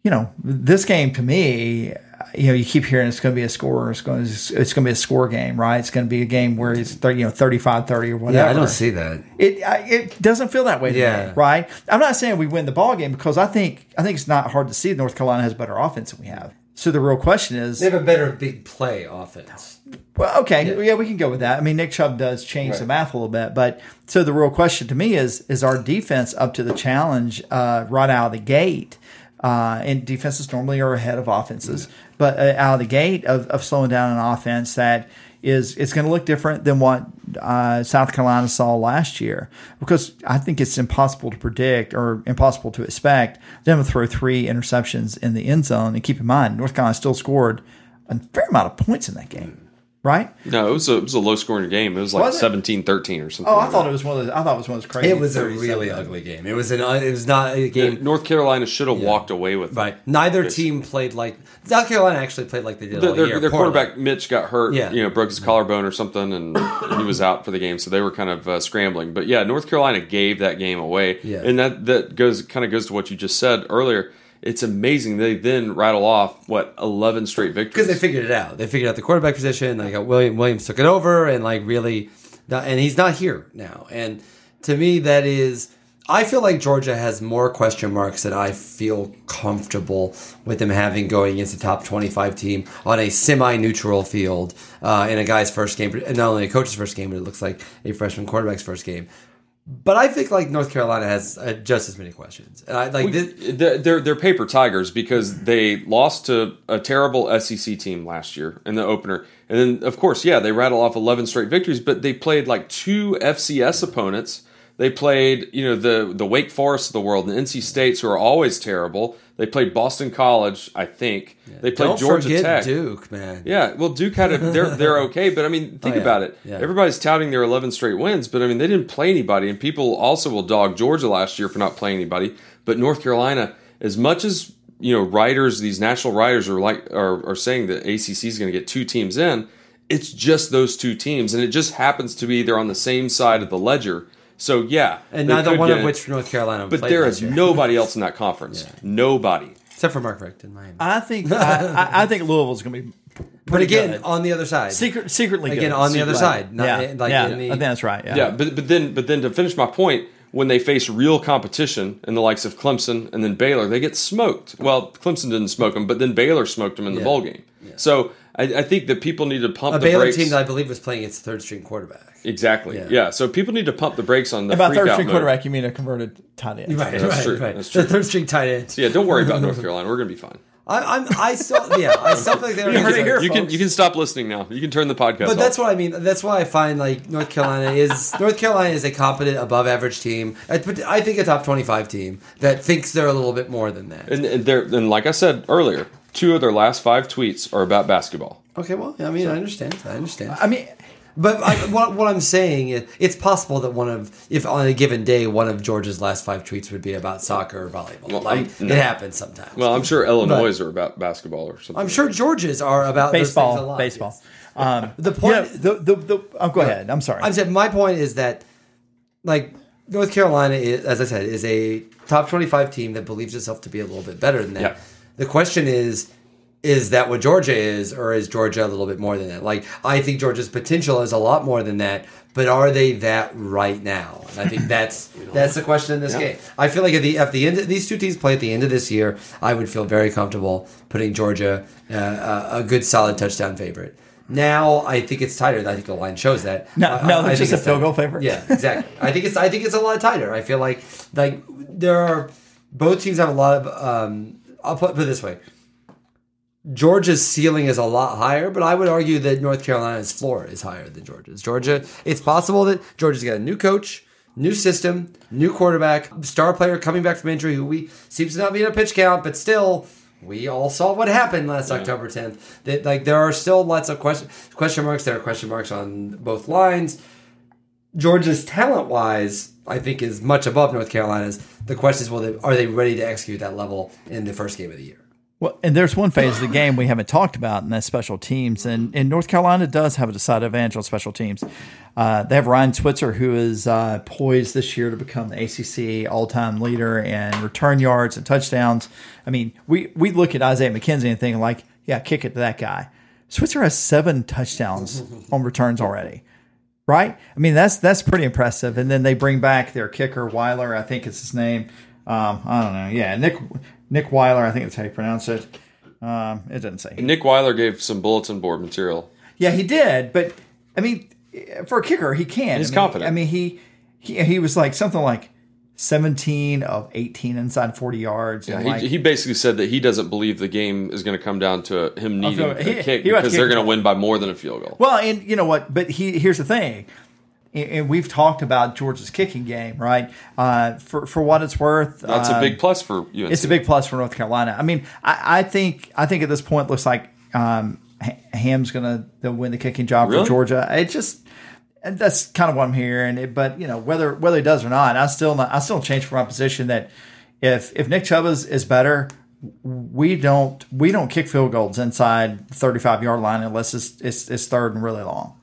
you know, this game to me, you know, you keep hearing it's going to be a score. It's going to, it's going to be a score game, right? It's going to be a game where it's 30, you know 35-30 or whatever. Yeah, I don't see that. it. I- It doesn't feel that way Yeah. me, right? I'm not saying we win the ball game because I think I think it's not hard to see North Carolina has better offense than we have. So the real question is, They have a better big play offense. well, okay, yeah. we can go with that. I mean, Nick Chubb does change the math a little bit, but so the real question to me is: is our defense up to the challenge uh, right out of the gate? Uh, and defenses normally are ahead of offenses, but uh, out of the gate of, of slowing down an offense that is it's going to look different than what uh, South Carolina saw last year. Because I think it's impossible to predict or impossible to expect them to throw three interceptions in the end zone. And keep in mind, North Carolina still scored a fair amount of points in that game, right? No, it was a, it was a low scoring game. It was like Was it? seventeen thirteen 17 or something. Oh, I like thought that. it was one of those. I thought it was one of those crazy. It was a really ugly game. It was an. It was not a game. North Carolina should have walked away with it. Right. Neither team played like South Carolina actually played like they did Their, all their, year. their quarterback Mitch got hurt. Yeah. you know, broke his collarbone or something, and, and he was out for the game. So they were kind of uh, scrambling. But yeah, North Carolina gave that game away. Yeah. and that that goes kind of goes to what you just said earlier. It's amazing they then rattle off what eleven straight victories because they figured it out. They figured out the quarterback position. Like William Williams took it over and like really, and he's not here now. And to me, that is. I feel like Georgia has more question marks than I feel comfortable with them having going against a top 25 team on a semi-neutral field uh, in a guy's first game, not only a coach's first game, but it looks like a freshman quarterback's first game. But I think like North Carolina has uh, just as many questions, and I like this. They're, they're they're paper tigers because they lost to a terrible SEC team last year in the opener, and then of course, yeah, they rattle off eleven straight victories, but they played like two FCS opponents. They played, you know, the the Wake Forest of the world and NC States, who are always terrible. They played Boston College, I think. They played Don't Georgia forget Tech. Duke, man. Yeah, well, Duke had a they're they're okay, but I mean, oh, think Oh, yeah. about it. Yeah. Everybody's touting their 11 straight wins, but I mean, they didn't play anybody, and people also will dog Georgia last year for not playing anybody. But North Carolina, as much as you know, writers, these national writers are like are, are saying that ACC is going to get two teams in. It's just those two teams, and it just happens to be they're on the same side of the ledger. So yeah, and neither one of it. which North Carolina. But played there last is year. nobody else in that conference. Nobody. except for Mark Richt in Miami. I think I, I, I think Louisville's going to be. but again, good. on the other side, secret, secretly again good. on the other Secretly. side, not yeah, like yeah. in the- I think that's right. Yeah, Yeah, but but then but then to finish my point, when they face real competition in the likes of Clemson and then Baylor, they get smoked. Well, Clemson didn't smoke them, but then Baylor smoked them in the Yeah. bowl game. So I, I think that people need to pump a the Baylor brakes. team that I believe was playing its third string quarterback. exactly. Yeah. Yeah. So people need to pump the brakes on the about third string mode. quarterback, you mean a converted tight end? Right, that's right, true. right. That's The third string tight end. Yeah, don't worry about North Carolina. We're gonna be fine. I, I'm, I still, yeah, I still feel like they're. You heard it here, You can you can stop listening now. You can turn the podcast. But that's what I mean. That's why I find like North Carolina is North Carolina is a competent, above average team. I, but I think a top twenty five team that thinks they're a little bit more than that. and, and they're and like I said earlier, two of their last five tweets are about basketball. Okay, well, I mean, I understand. I understand. I mean, But I, what, what I'm saying is, it's possible that one of, if on a given day, one of George's last five tweets would be about soccer or volleyball. Well, like I'm- it happens sometimes. Well, I'm sure Illinois are about basketball or something. I'm sure George's are about those a baseball, lot, baseball. yes. Um, The point- yeah, the, the, the, oh, go ahead. I'm sorry. I'm saying my point is that, like North Carolina, is, as I said, is a top 25 team that believes itself to be a little bit better than that. Yeah. The question is, is that what Georgia is, or is Georgia a little bit more than that? Like I think Georgia's potential is a lot more than that, but are they that right now? And I think that's that's the question in this game. I feel like at the at the end, these two teams play at the end of this year. I would feel very comfortable putting Georgia uh, a, a good solid touchdown favorite. Now I think it's tighter. I think the line shows that. No, I- no, I- I it's think just a field goal favorite. Yeah, exactly. I think it's I think it's a lot tighter. I feel like like there are both teams have a lot of. Um, I'll put, put it this way: Georgia's ceiling is a lot higher, but I would argue that North Carolina's floor is higher than Georgia's. Georgia, it's possible that Georgia's got a new coach, new system, new quarterback, star player coming back from injury who we seems to not be in a pitch count, but still we all saw what happened last October 10th. That like there are still lots of question question marks. There are question marks on both lines. Georgia's talent wise, I think, is much above North Carolina's. The question is, will they, are they ready to execute that level in the first game of the year? Well, and there's one phase of the game we haven't talked about, and that's special teams. And, and North Carolina does have a decided advantage on special teams. Uh, they have Ryan Switzer, who is uh, poised this year to become the ACC all-time leader in return yards and touchdowns. I mean, we we look at Isaiah McKenzie and think like, yeah, kick it to that guy. Switzer has seven touchdowns on returns already right? I mean, that's that's pretty impressive. And then they bring back their kicker Weiler, I think it's his name. Um, I don't know. Yeah, Nick Nick Weiler, I think that's how you pronounce it. Um, it doesn't say. Nick Weiler gave some bulletin board material. Yeah, he did. But I mean, for a kicker, he can. He's I mean, confident. I mean, he, he he was like something like seventeen of eighteen inside forty yards. Yeah, and he, like, he basically said that he doesn't believe the game is going to come down to him needing field- a kick because they're going to win by more than a field goal. Well, and you know what? But he here's the thing, and- we've talked about Georgia's kicking game, right? Uh, for for what it's worth, That's a um, big plus for UNC. It's a big plus for North Carolina. I mean, I, I think I think at this point it looks like um, Ham's going to win the kicking job Really? for Georgia. It just and that's kind of what I'm hearing. It, but you know whether whether he does or not, I still not, I still change from my position that if if Nick Chubb is, is better, we don't we don't kick field goals inside 35 yard line unless it's, it's it's third and really long.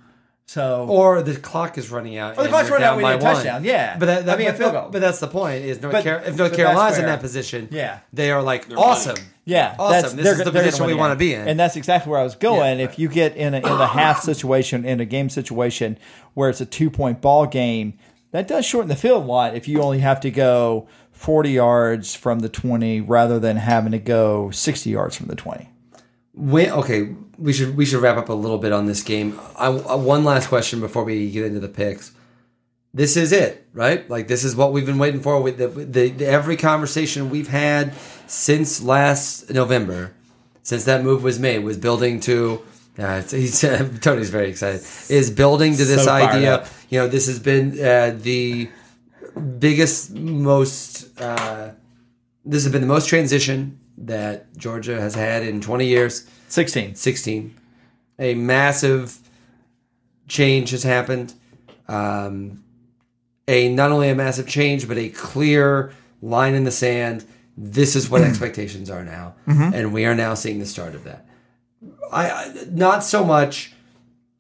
So Or the clock is running out. Or the and clock's running out, down we by need a one. touchdown, yeah. but that, that, I mean, a but, field goal. but that's the point. Is North But- Car- if North Carolina's in that position, Yeah. they are like winning. awesome. Yeah, awesome. This is the position we want to be in. and that's exactly where I was going. Yeah. If you get in a, in a half situation, in a game situation where it's a two point ball game, that does shorten the field a lot. If you only have to go forty yards from the twenty rather than having to go sixty yards from the twenty. When, okay, we should we should wrap up a little bit on this game. I, I- one last question before we get into the picks. This is it, right? Like this is what we've been waiting for. With the, the, the every conversation we've had since last November, since that move was made, was building to. Uh, he's, Tony's very excited. Is building to this So idea. You know, this has been uh, the biggest, most. Uh, this has been the most transition that Georgia has had in 20 years. Sixteen. 16. A massive change has happened. Um, a not only a massive change, but a clear line in the sand. This is what expectations are now, and we are now seeing the start of that. I, I not so much.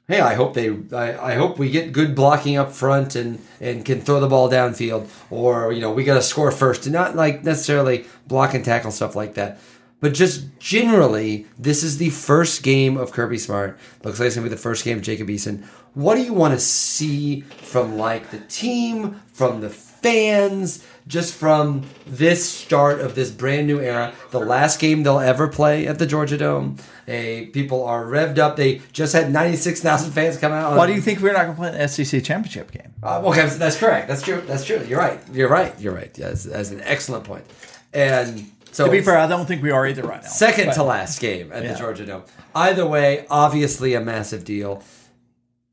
Hey, I hope they. I, I hope we get good blocking up front and and can throw the ball downfield, or you know we got to score first, and not like necessarily block and tackle stuff like that. But just generally, this is the first game of Kirby Smart. Looks like it's gonna be the first game of Jacob Eason. What do you want to see from like the team, from the fans, just from this start of this brand new era? The last game they'll ever play at the Georgia Dome. People are revved up. They just had ninety six thousand fans come out. Why do you think we're not going to play the SEC championship game? Uh, okay, that's correct. That's true. That's true. You're right. You're right. You're right. Yes, that's an excellent point. And so, To be fair, I don't think we are either right now. second But- to last game at Yeah. the Georgia Dome. Either way, obviously a massive deal.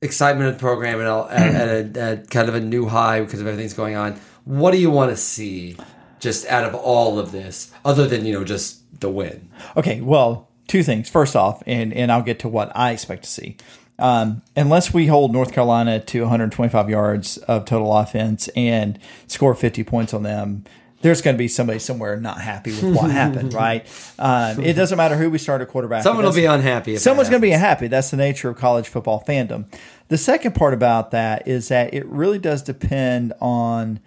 Excitement of the program and all- at, at, a, at kind of a new high because of everything's going on. What do you want to see just out of all of this, other than you know just the win? Okay, well, two things. First off, and and I'll get to what I expect to see. Um, unless we hold North Carolina to 125 yards of total offense and score 50 points on them, there's going to be somebody somewhere not happy with what happened, right? Um, it doesn't matter who we start at quarterback. Someone will be unhappy. Someone's going to to be unhappy. That's the nature of college football fandom. The second part about that is that it really does depend on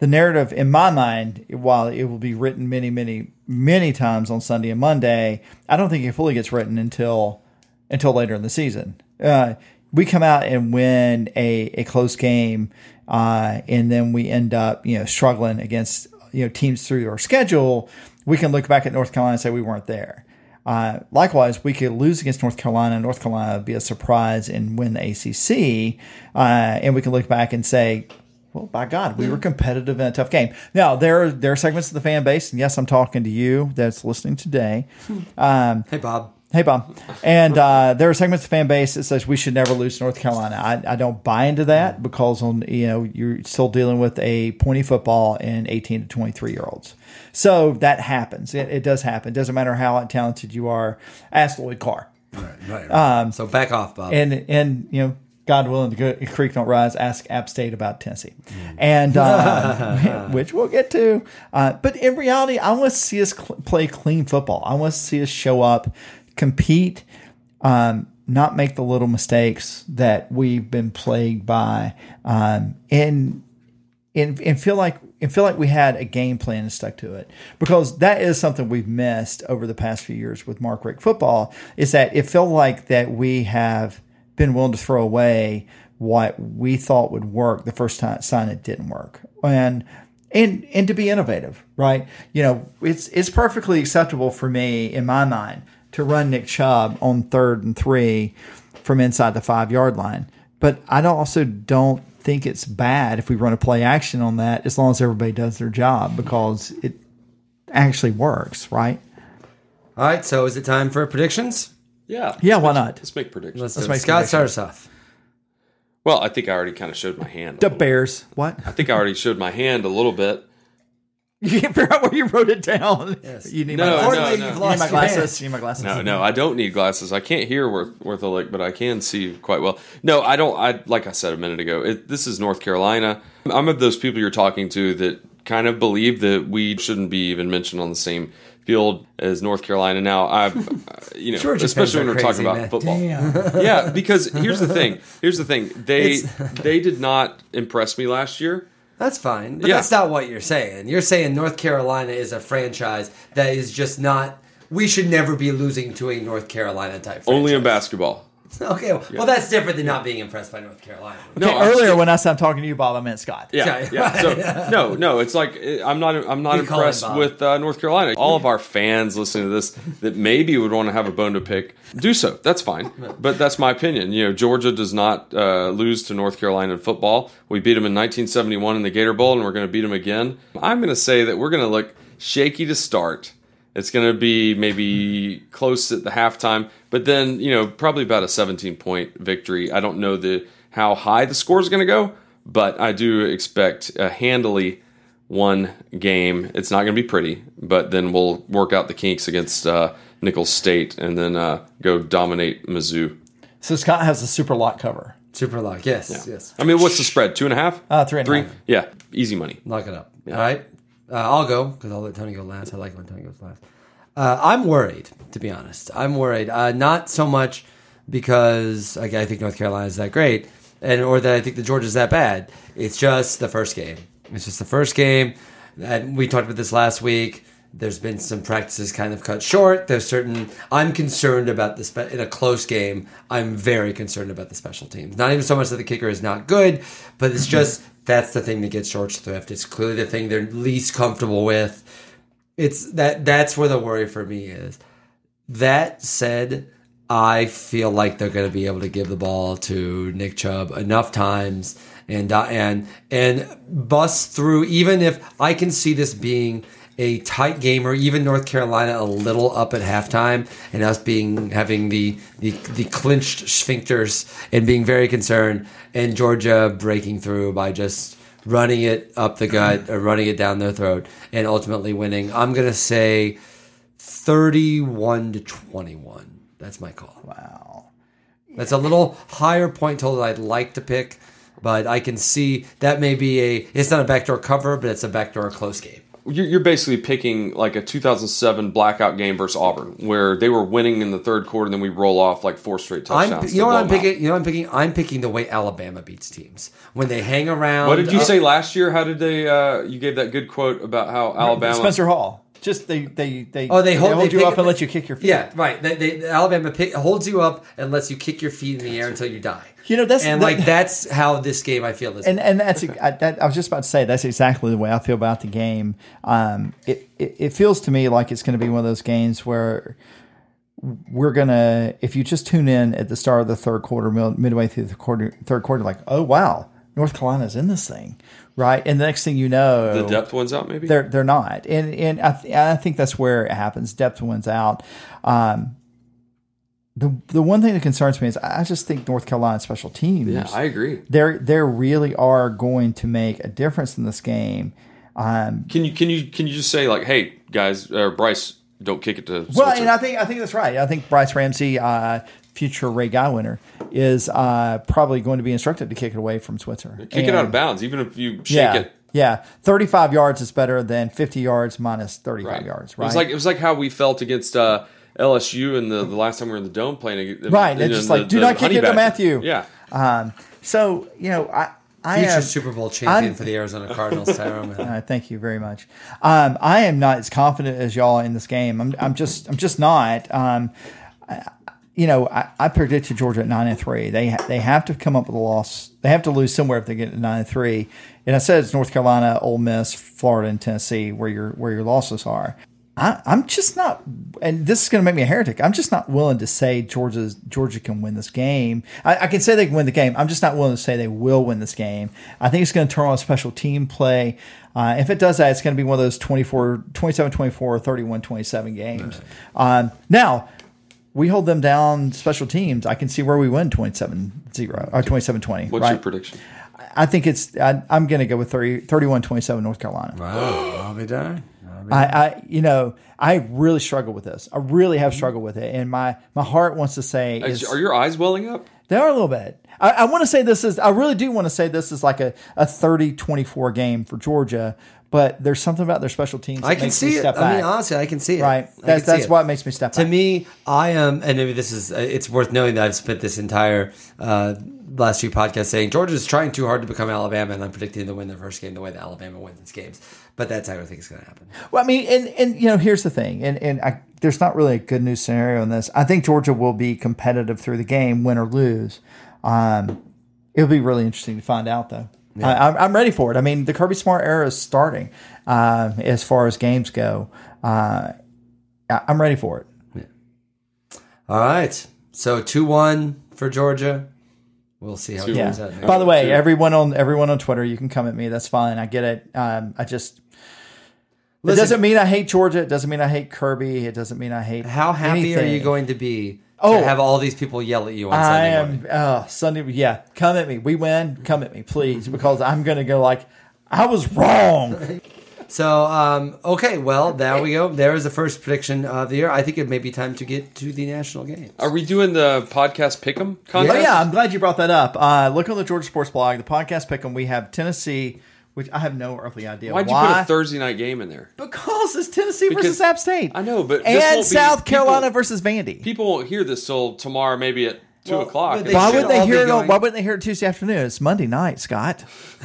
the narrative. In my mind, while it will be written many, many, many times on Sunday and Monday, I don't think it fully gets written until until later in the season. Uh, we come out and win a, a close game, uh, and then we end up you know struggling against you know teams through our schedule. We can look back at North Carolina and say we weren't there. Uh, likewise, we could lose against North Carolina. North Carolina would be a surprise and win the ACC, uh, and we can look back and say, well, by God, we were competitive in a tough game. Now there are there are segments of the fan base, and yes, I'm talking to you that's listening today. Um, Hey, Bob. Hey, Bob. And uh, there are segments of fan base that says we should never lose North Carolina. I, I don't buy into that because on you know you're still dealing with a pointy football and 18 to 23 year olds. So that happens. It, it does happen. It doesn't matter how talented you are. Ask Lloyd Carr. Right, right. right. so back off, Bob. And and you know God willing, the creek don't rise. Ask App State about Tennessee, and uh, which we'll get to. Uh, but in reality, I want to see us cl- play clean football. I want to see us show up, compete, um, not make the little mistakes that we've been plagued by, um, and and and feel like and feel like we had a game plan and stuck to it because that is something we've missed over the past few years with Mark Richt football. Is that it felt like that we have been willing to throw away what we thought would work the first time sign it didn't work and and and to be innovative right you know it's it's perfectly acceptable for me in my mind to run nick chubb on third and three from inside the five yard line but i don't also don't think it's bad if we run a play action on that as long as everybody does their job because it actually works right all right so is it time for predictions yeah. Yeah, why not? Let's make predictions. Let's, Let's make Scott start us off. Well, I think I already kind of showed my hand. The Bears. What? I think I already showed my hand a little bit. You can't figure out where you wrote it down. Yes. You need no, my glasses. No, no. You need my glasses. You need my glasses. No, no, I don't need glasses. I can't hear worth worth a lick, but I can see quite well. No, I don't. I like I said a minute ago. It, this is North Carolina. I'm of those people you're talking to that kind of believe that we shouldn't be even mentioned on the same field as North Carolina. Now, I've, uh, you know, Georgia especially when we're talking about man. football. Damn. Yeah, because here's the thing. Here's the thing. They they did not impress me last year. That's fine, but yeah. that's not what you're saying. You're saying North Carolina is a franchise that is just not. We should never be losing to a North Carolina type. Franchise. Only in basketball. Okay, well, yeah. that's different than not being impressed by North Carolina. Okay, no, earlier when I said I'm talking to you, Bob, I meant Scott. Yeah, yeah. So no, no, it's like I'm not. I'm not impressed with uh, North Carolina. All of our fans listening to this that maybe would want to have a bone to pick, do so. That's fine, but that's my opinion. You know, Georgia does not uh, lose to North Carolina in football. We beat them in 1971 in the Gator Bowl, and we're going to beat them again. I'm going to say that we're going to look shaky to start it's going to be maybe close at the halftime, but then you know probably about a 17 point victory. I don't know the how high the score is going to go, but I do expect a handily one game. It's not going to be pretty, but then we'll work out the kinks against uh, Nicholls State and then uh, go dominate Mizzou. So Scott has a super lock cover. Super lock, yes, yeah. yes. I mean, what's the spread? Two and a half? Uh, three and three. Half. Yeah, easy money. Lock it up. Yeah. All right. Uh, I'll go because I'll let Tony go last. I like when Tony goes last. Uh, I'm worried, to be honest. I'm worried. Uh, not so much because I think North Carolina is that great, and or that I think the Georgia's that bad. It's just the first game. It's just the first game. And we talked about this last week. There's been some practices kind of cut short. There's certain. I'm concerned about the spe- in a close game. I'm very concerned about the special teams. Not even so much that the kicker is not good, but it's just that's the thing that gets short thrift. It's clearly the thing they're least comfortable with. It's that that's where the worry for me is. That said, I feel like they're going to be able to give the ball to Nick Chubb enough times and uh, and and bust through. Even if I can see this being a tight game, or even North Carolina a little up at halftime, and us being having the the, the clinched sphincters and being very concerned, and Georgia breaking through by just running it up the gut or running it down their throat, and ultimately winning. I'm gonna say thirty-one to twenty-one. That's my call. Wow. That's a little higher point total I'd like to pick, but I can see that may be a. It's not a backdoor cover, but it's a backdoor close game you're basically picking like a 2007 blackout game versus Auburn, where they were winning in the third quarter, and then we roll off like four straight touchdowns. I'm, you know what I'm picking? You know what I'm picking? I'm picking the way Alabama beats teams when they hang around. What did you uh, say last year? How did they? Uh, you gave that good quote about how Alabama Spencer Hall. Just they they they oh they hold, they hold they you up and let you kick your feet. Yeah, right. They, they, Alabama pick, holds you up and lets you kick your feet in the air until you die. You know that's and that, like that's how this game I feel is. And and that's I, that, I was just about to say that's exactly the way I feel about the game. Um, it, it it feels to me like it's going to be one of those games where we're gonna if you just tune in at the start of the third quarter, midway through the quarter, third quarter, like oh wow, North Carolina's in this thing right? And the next thing you know, the depth wins out. Maybe they're they're not, and and I, th- I think that's where it happens. Depth wins out. Um, the the one thing that concerns me is I just think North Carolina special teams. Yeah, I agree. They're they really are going to make a difference in this game. Um, Can you can you can you just say like, hey guys, or Brice, don't kick it to well, Switzer. and I think I think that's right. I think Brice Ramsey, uh, future Ray Guy winner, is uh, probably going to be instructed to kick it away from Switzer. kick it out of bounds, even if you shake Yeah, it. yeah. Thirty-five yards is better than fifty yards minus thirty-five Right. yards. It was like it was like how we felt against uh, LSU in the, the last time we were in the dome playing. ag- Right, you it's know, just the- like, do not kick it to Mathieu. Yeah, um, so you know, I I Future am, Super Bowl champion I'm- for the Arizona Cardinals, Tyrann. Uh, thank you very much. Um, I am not as confident as y'all in this game. I'm, I'm just, I'm just not. Um, I- you know, I, I predicted Georgia at nine and three. They ha- they have to come up with a loss. They have to lose somewhere if they get to nine and three. And I said it's North Carolina, Ole Miss, Florida, and Tennessee where your where your losses are. I, I'm just not, and this is going to make me a heretic. I'm just not willing to say Georgia's Georgia can win this game. I, I can say they can win the game. I'm just not willing to say they will win this game. I think it's going to turn on a special team play. Uh, if it does that, it's going to be one of those 24, 27 24, 31 27 games. Um, now, we hold them down special teams. I can see where we win 27 0 or 27 20. what's right? your prediction? I think it's, I, I'm going to go with 30, 31 27 North Carolina. Wow, I'll be darned. I'll I, I, you know, I really struggle with this. I really have struggled with it, and my my heart wants to say is, Are your eyes welling up? they are a little bit. I, I want to say this is. I really do want to say this is like a a 30-24 game for Georgia, but there's something about their special teams. That I can see it. I back. mean, honestly, I can see it. right. That's that's it. what makes me step To back. me, I am, and maybe this is, it's worth knowing that I've spent this entire uh, last few podcasts saying Georgia is trying too hard to become Alabama, and I'm predicting to win their first game the way that Alabama wins its games. But that's how I think it's going to happen. Well, I mean, and and you know, here's the thing, and and I, there's not really a good news scenario in this. I think Georgia will be competitive through the game, win or lose. Um, it'll be really interesting to find out, though. I, I'm, I'm ready for it. I mean, the Kirby Smart era is starting uh, as far as games go. Uh, I- I'm ready for it. All right. So 2 1 for Georgia. We'll see how it Yeah. turns out. By the way, Two. everyone on everyone on Twitter, you can come at me. That's fine. I get it. Um, I just. Listen- it doesn't mean I hate Georgia. It doesn't mean I hate Kirby. It doesn't mean I hate. How happy are you going to be Oh. to have all these people yell at you on I Sunday am morning? uh, Sunday. Yeah, come at me. We win. Come at me, please, because I'm gonna go like I was wrong. So, um, okay, well, there we go. There is the first prediction of the year. I think it may be time to get to the national games. Are we doing the podcast pick'em oh yeah, I'm glad you brought that up. Uh, look on the Georgia Sports blog, the podcast pick 'em. We have Tennessee, which I have no earthly idea Why'd you put a Thursday night game in there? because it's Tennessee Because- versus App State. I know, but and won't be- South people- Carolina versus Vandy. People won't hear this till tomorrow, maybe at two Well, o'clock. they why would they hear it? Going... Why wouldn't they hear it Tuesday afternoon? It's Monday night, Scott.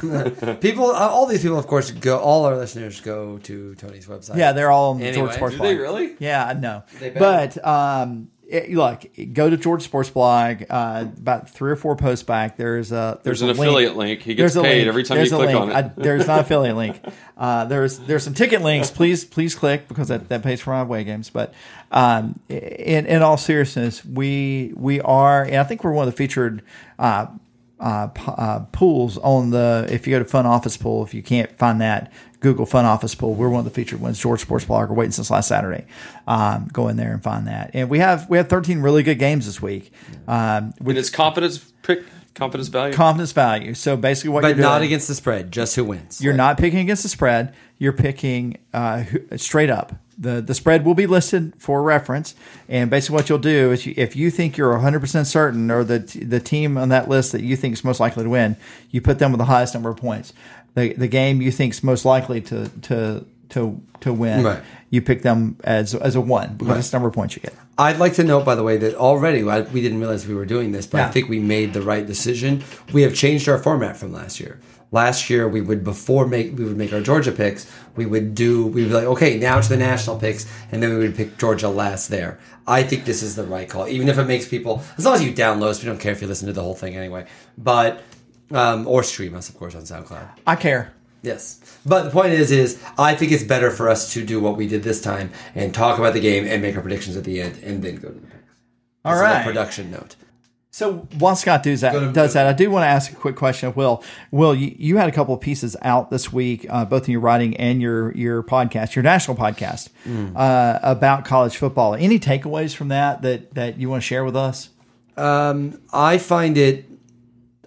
People, uh, all these people, of course, go. All our listeners go to Tony's website. Yeah, they're all on Anyway, Georgia Sports Do they really? Yeah, I know. But um, it, look, go to Georgia Sports Blog. Uh, about three or four posts back, there's a There's there's, an a affiliate link. He gets There's paid link. every time There's you click link. on it. I, there's not affiliate link. Uh, there's there's some ticket links. Please please click because that, that pays for my away games. But um, in in all seriousness, we we are, and I think we're one of the featured. Uh, uh, uh, pools on the if you go to Fun Office Pool, if you can't find that, Google Fun Office Pool. We're one of the featured ones. George Sports Blog are waiting since last Saturday. Um, go in there and find that. And we have we have 13 really good games this week. Um, And with it's confidence pick, confidence value. confidence value. So basically, what but you're doing, not against the spread. Just who wins. you're not picking against the spread. You're picking uh, who- straight up. the The spread will be listed for reference, and basically what you'll do is, you, if you think you're 100 percent certain, or the the team on that list that you think is most likely to win, you put them with the highest number of points. The the game you think's most likely to to to to win, Right. you pick them as as a one because that's the number of points you get. I'd like to note, by the way, that already I, we didn't realize we were doing this, but I think we made the right decision. We have changed our format from last year. Last year, we would before make we would make our Georgia picks. We would do we would be like, okay, now to the national picks, and then we would pick Georgia last there. I think this is the right call, even if it makes people as long as you download us. We don't care if you listen to the whole thing anyway, but um, or stream us, of course, on SoundCloud. I care. Yes. But the point is, is I think it's better for us to do what we did this time and talk about the game and make our predictions at the end and then go to the picks. All right, a production note. So while Scott does that, to- does that, I do want to ask a quick question of Will. Will, you, you had a couple of pieces out this week, uh, both in your writing and your your podcast, your national podcast, uh, about college football. Any takeaways from that that that you want to share with us? I find it.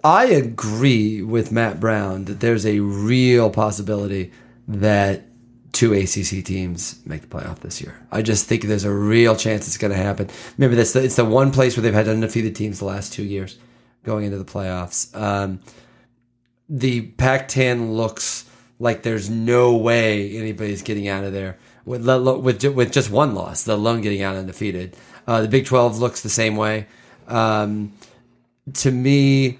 I agree with Matt Brown that there's a real possibility that two ACC teams make the playoff this year. I just think there's a real chance it's going to happen. Remember, that's the, it's the one place where they've had undefeated teams the last two years going into the playoffs. Um, the Pac-10 looks like there's no way anybody's getting out of there with with with just one loss, let alone getting out undefeated. Uh, the Big 12 looks the same way. Um, to me,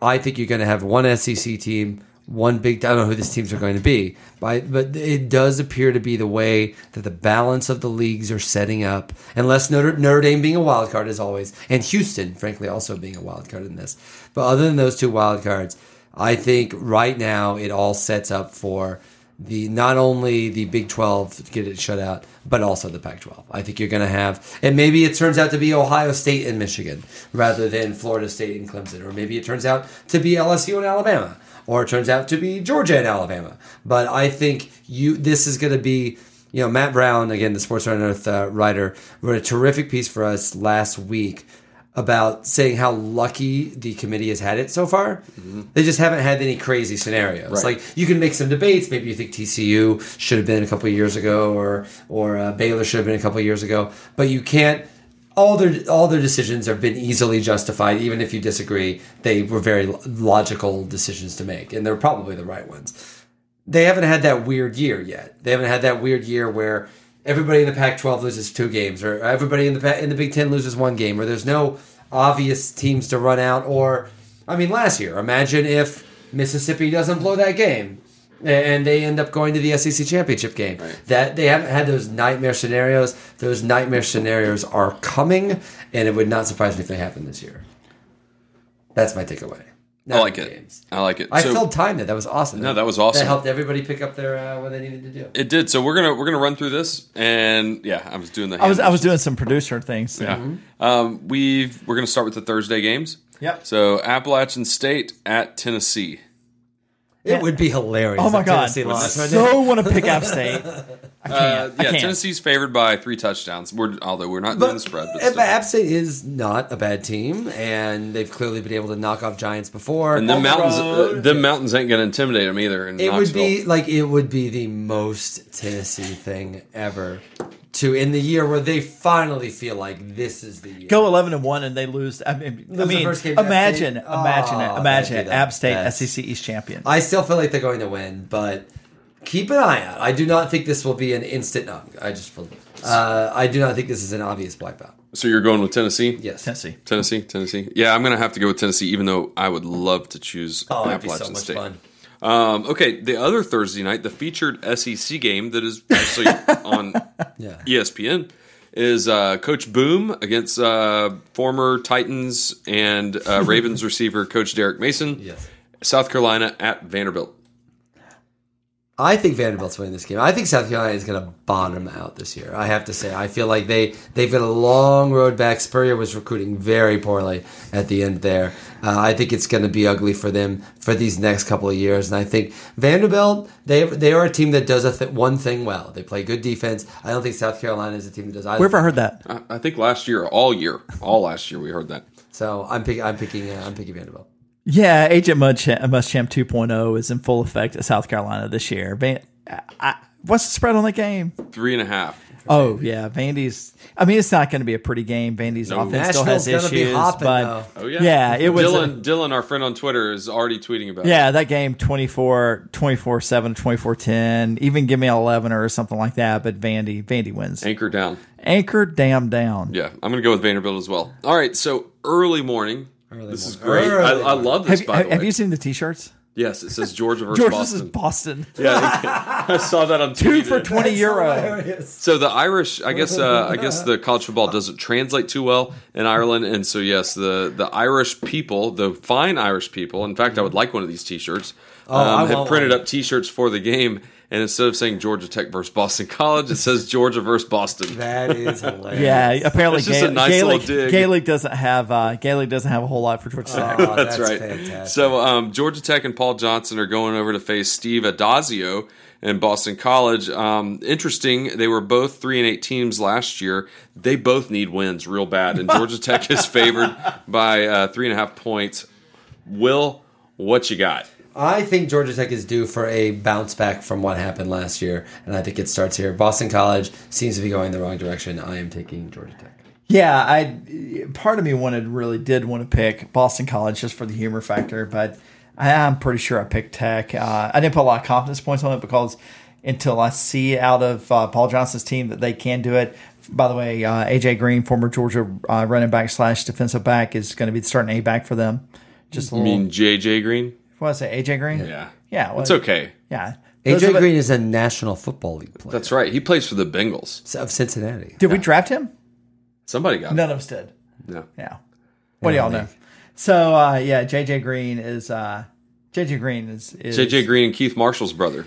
I think you're going to have one SEC team, one big. I don't know who these teams are going to be, but but it does appear to be the way that the balance of the leagues are setting up. Unless Notre, Notre Dame being a wild card as always, and Houston, frankly, also being a wild card in this. But other than those two wild cards, I think right now it all sets up for the not only the Big 12 to get it shut out, but also the Pac 12. I think you're going to have, and maybe it turns out to be Ohio State and Michigan rather than Florida State and Clemson, or maybe it turns out to be LSU and Alabama, or it turns out to be Georgia and Alabama. But I think you this is going to be. You know, Matt Brown, again, the Sports on Earth uh, writer, wrote a terrific piece for us last week about saying how lucky the committee has had it so far. They just haven't had any crazy scenarios. Right. Like you can make some debates. Maybe you think TCU should have been a couple of years ago, or or uh, Baylor should have been a couple of years ago. But you can't. All their all their decisions have been easily justified, even if you disagree. They were very logical decisions to make, and they're probably the right ones. They haven't had that weird year yet. They haven't had that weird year where everybody in the Pac-12 loses two games, or everybody in the in the Big Ten loses one game, or there's no obvious teams to run out. Or, I mean, last year, imagine if Mississippi doesn't blow that game and they end up going to the SEC championship game. That they haven't had those nightmare scenarios. Those nightmare scenarios are coming, and it would not surprise me if they happen this year. That's my takeaway. I like it. games. I like it. I So- filled time there. That was awesome. No, that was awesome. That helped everybody pick up their uh, what they needed to do. It did. So we're gonna we're gonna run through this, and yeah, I was doing the. I was hand I was doing some producer things. Yeah. Um, we've we're gonna start with the Thursday games. Yep. So Appalachian State at Tennessee. It would be hilarious. Oh my if god! Tennessee lost. So want to pick App State. I can't. Uh, I yeah, can't. Tennessee's favored by three touchdowns. We're although we're not But, doing the spread, but still. App State is not a bad team, and they've clearly been able to knock off Giants before. and the mountains, road. uh, the mountains ain't gonna intimidate them either. In It would be like it would be the most Tennessee thing ever to in the year where they finally feel like this is the year. Go eleven and one, and they lose. I mean, Lose I mean first game imagine, State? imagine Oh, it, imagine that'd it. App State, best. SEC East champion. I still feel like they're going to win, but keep an eye out. I do not think this will be an instant knock. I just feel. Uh, I do not think this is an obvious wipeout. So you're going with Tennessee? Yes. Tennessee. Tennessee, Tennessee. Yeah, I'm gonna have to go with Tennessee, even though I would love to choose Oh, it'd be so Appalachian much State. fun. Um, okay, the other Thursday night, the featured SEC game that is actually on Yeah. ESPN is uh, Coach Boom against uh, former Titans and uh, Ravens receiver Coach Derek Mason. Yes. South Carolina at Vanderbilt. I think Vanderbilt's winning this game. I think South Carolina is going to bottom out this year. I have to say, I feel like they they've got a long road back. Spurrier was recruiting very poorly at the end there. Uh, I think it's going to be ugly for them for these next couple of years. And I think Vanderbilt they they are a team that does a th- one thing well. They play good defense. I don't think South Carolina is a team that does either. Wherever I heard that. I, I think last year, all year, all last year, we heard that. So I'm picking I'm picking uh, I'm picking Vanderbilt. Yeah, Agent Muschamp, Muschamp 2.0 is in full effect at South Carolina this year. Van, I, what's the spread on the game? Three and a half. Oh yeah, Vandy's. I mean, it's not going to be a pretty game. Vandy's No. offense still has Nashville's gonna be issues, hopping, but though. Oh yeah, Yeah, it was a- Dylan. Dylan, our friend on Twitter, is already tweeting about. it. yeah, that game 24, 24 7, 24 10, even give me an 11 or something like that. But Vandy, Vandy wins. anchor down. Anchor damn down. Yeah, I'm going to go with Vanderbilt as well. All right, so early morning. This is great. Early I, I love this. Have, by have, the have way. you seen the T-shirts? yes, it says Georgia versus George, Boston. this is Boston. yeah, I saw that on Two TV for today. twenty euro. So the Irish, I guess, uh, I guess the college football doesn't translate too well in Ireland, and so yes, the the Irish people, the fine Irish people. In fact, I would like one of these T-shirts. Oh, I um, had want printed one. up T-shirts for the game, and instead of saying Georgia Tech versus Boston College, it says Georgia versus Boston. That is hilarious. Yeah, apparently It's just a Gaelic, nice little Gaelic, dig. Gaelic doesn't have uh, Gaelic doesn't have a whole lot for Georgia Tech. Oh, That's, that's right. fantastic. So um, Georgia Tech and Paul Johnson are going over to face Steve Addazio in Boston College. Um, interesting, they were both three and eight teams last year. They both need wins real bad, and Georgia Tech is favored by uh, three and a half points. Will, what you got? I think Georgia Tech is due for a bounce back from what happened last year, and I think it starts here. Boston College seems to be going the wrong direction. I am taking Georgia Tech. Yeah, I part of me wanted really did want to pick Boston College just for the humor factor, but I, I'm pretty sure I picked Tech. Uh, I didn't put a lot of confidence points on it because until I see out of uh, Paul Johnson's team that they can do it. By the way, uh, AJ Green, former Georgia uh, running back slash defensive back, is going to be the starting a back for them. Just a I little. mean, JJ Green. What was it? AJ Green. Yeah, yeah, well, it's okay. Yeah, Those AJ of it- Green is a National Football League player That's right. He plays for the Bengals. of Cincinnati. Did we draft him? Somebody got None of us did. it. No. Yeah. What do y'all know? So uh, yeah, JJ Green is uh, JJ Green is, is JJ Green and Keith Marshall's brother. are gonna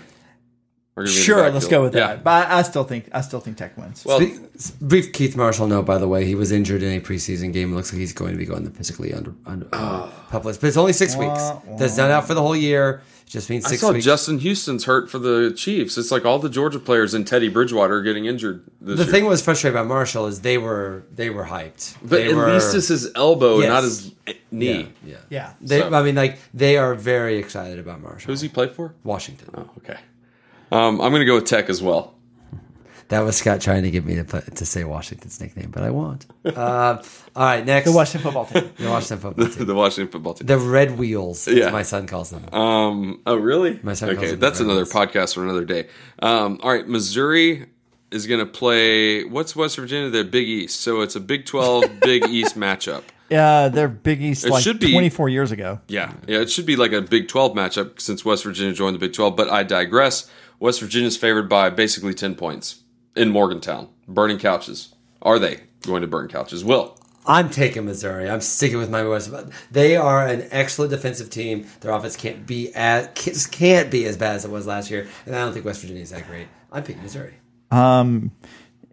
be in the Sure, let's backfield. go with Yeah. that. But I, I still think I still think Tech wins. Well, Spe- brief Keith Marshall note, by the way, he was injured in a preseason game. It looks like he's going to be going the physically under, under uh, published, but it's only six weeks. That's not out for the whole year. It just means I saw weeks. Justin Houston's hurt for the Chiefs. It's like all the Georgia players and Teddy Bridgewater are getting injured this the year. thing was frustrating about Marshall is they were they were hyped. but they at were, least it's his elbow Yes. not his knee. yeah, yeah. yeah. They, So- I mean, like they are very excited about Marshall. Who's he play for? Washington. Oh, okay. Um, I'm going to go with Tech as well. That was Scott trying to get me to put, to say Washington's nickname, but I won't. uh, all right, next The Washington football team. the Washington football team. the Washington football team. The Red Wheels, as Yeah. my son calls them. Um, oh, really? My son calls okay, them that's the another Rebels. podcast for another day. Um, all right, Missouri is going to play. What's West Virginia? The Big East. So it's a Big 12, Big East matchup. Yeah, they're Big East It like should be- 24 years ago. Yeah, yeah, it should be like a Big 12 matchup since West Virginia joined the Big 12. But I digress. West Virginia's favored by basically 10 points in Morgantown. Burning couches. Are they going to burn couches? Will. I'm taking Missouri. I'm sticking with my West. They are an excellent defensive team. Their offense can't be as just can't be as bad as it was last year, and I don't think West Virginia is that great. I'm picking Missouri. Um,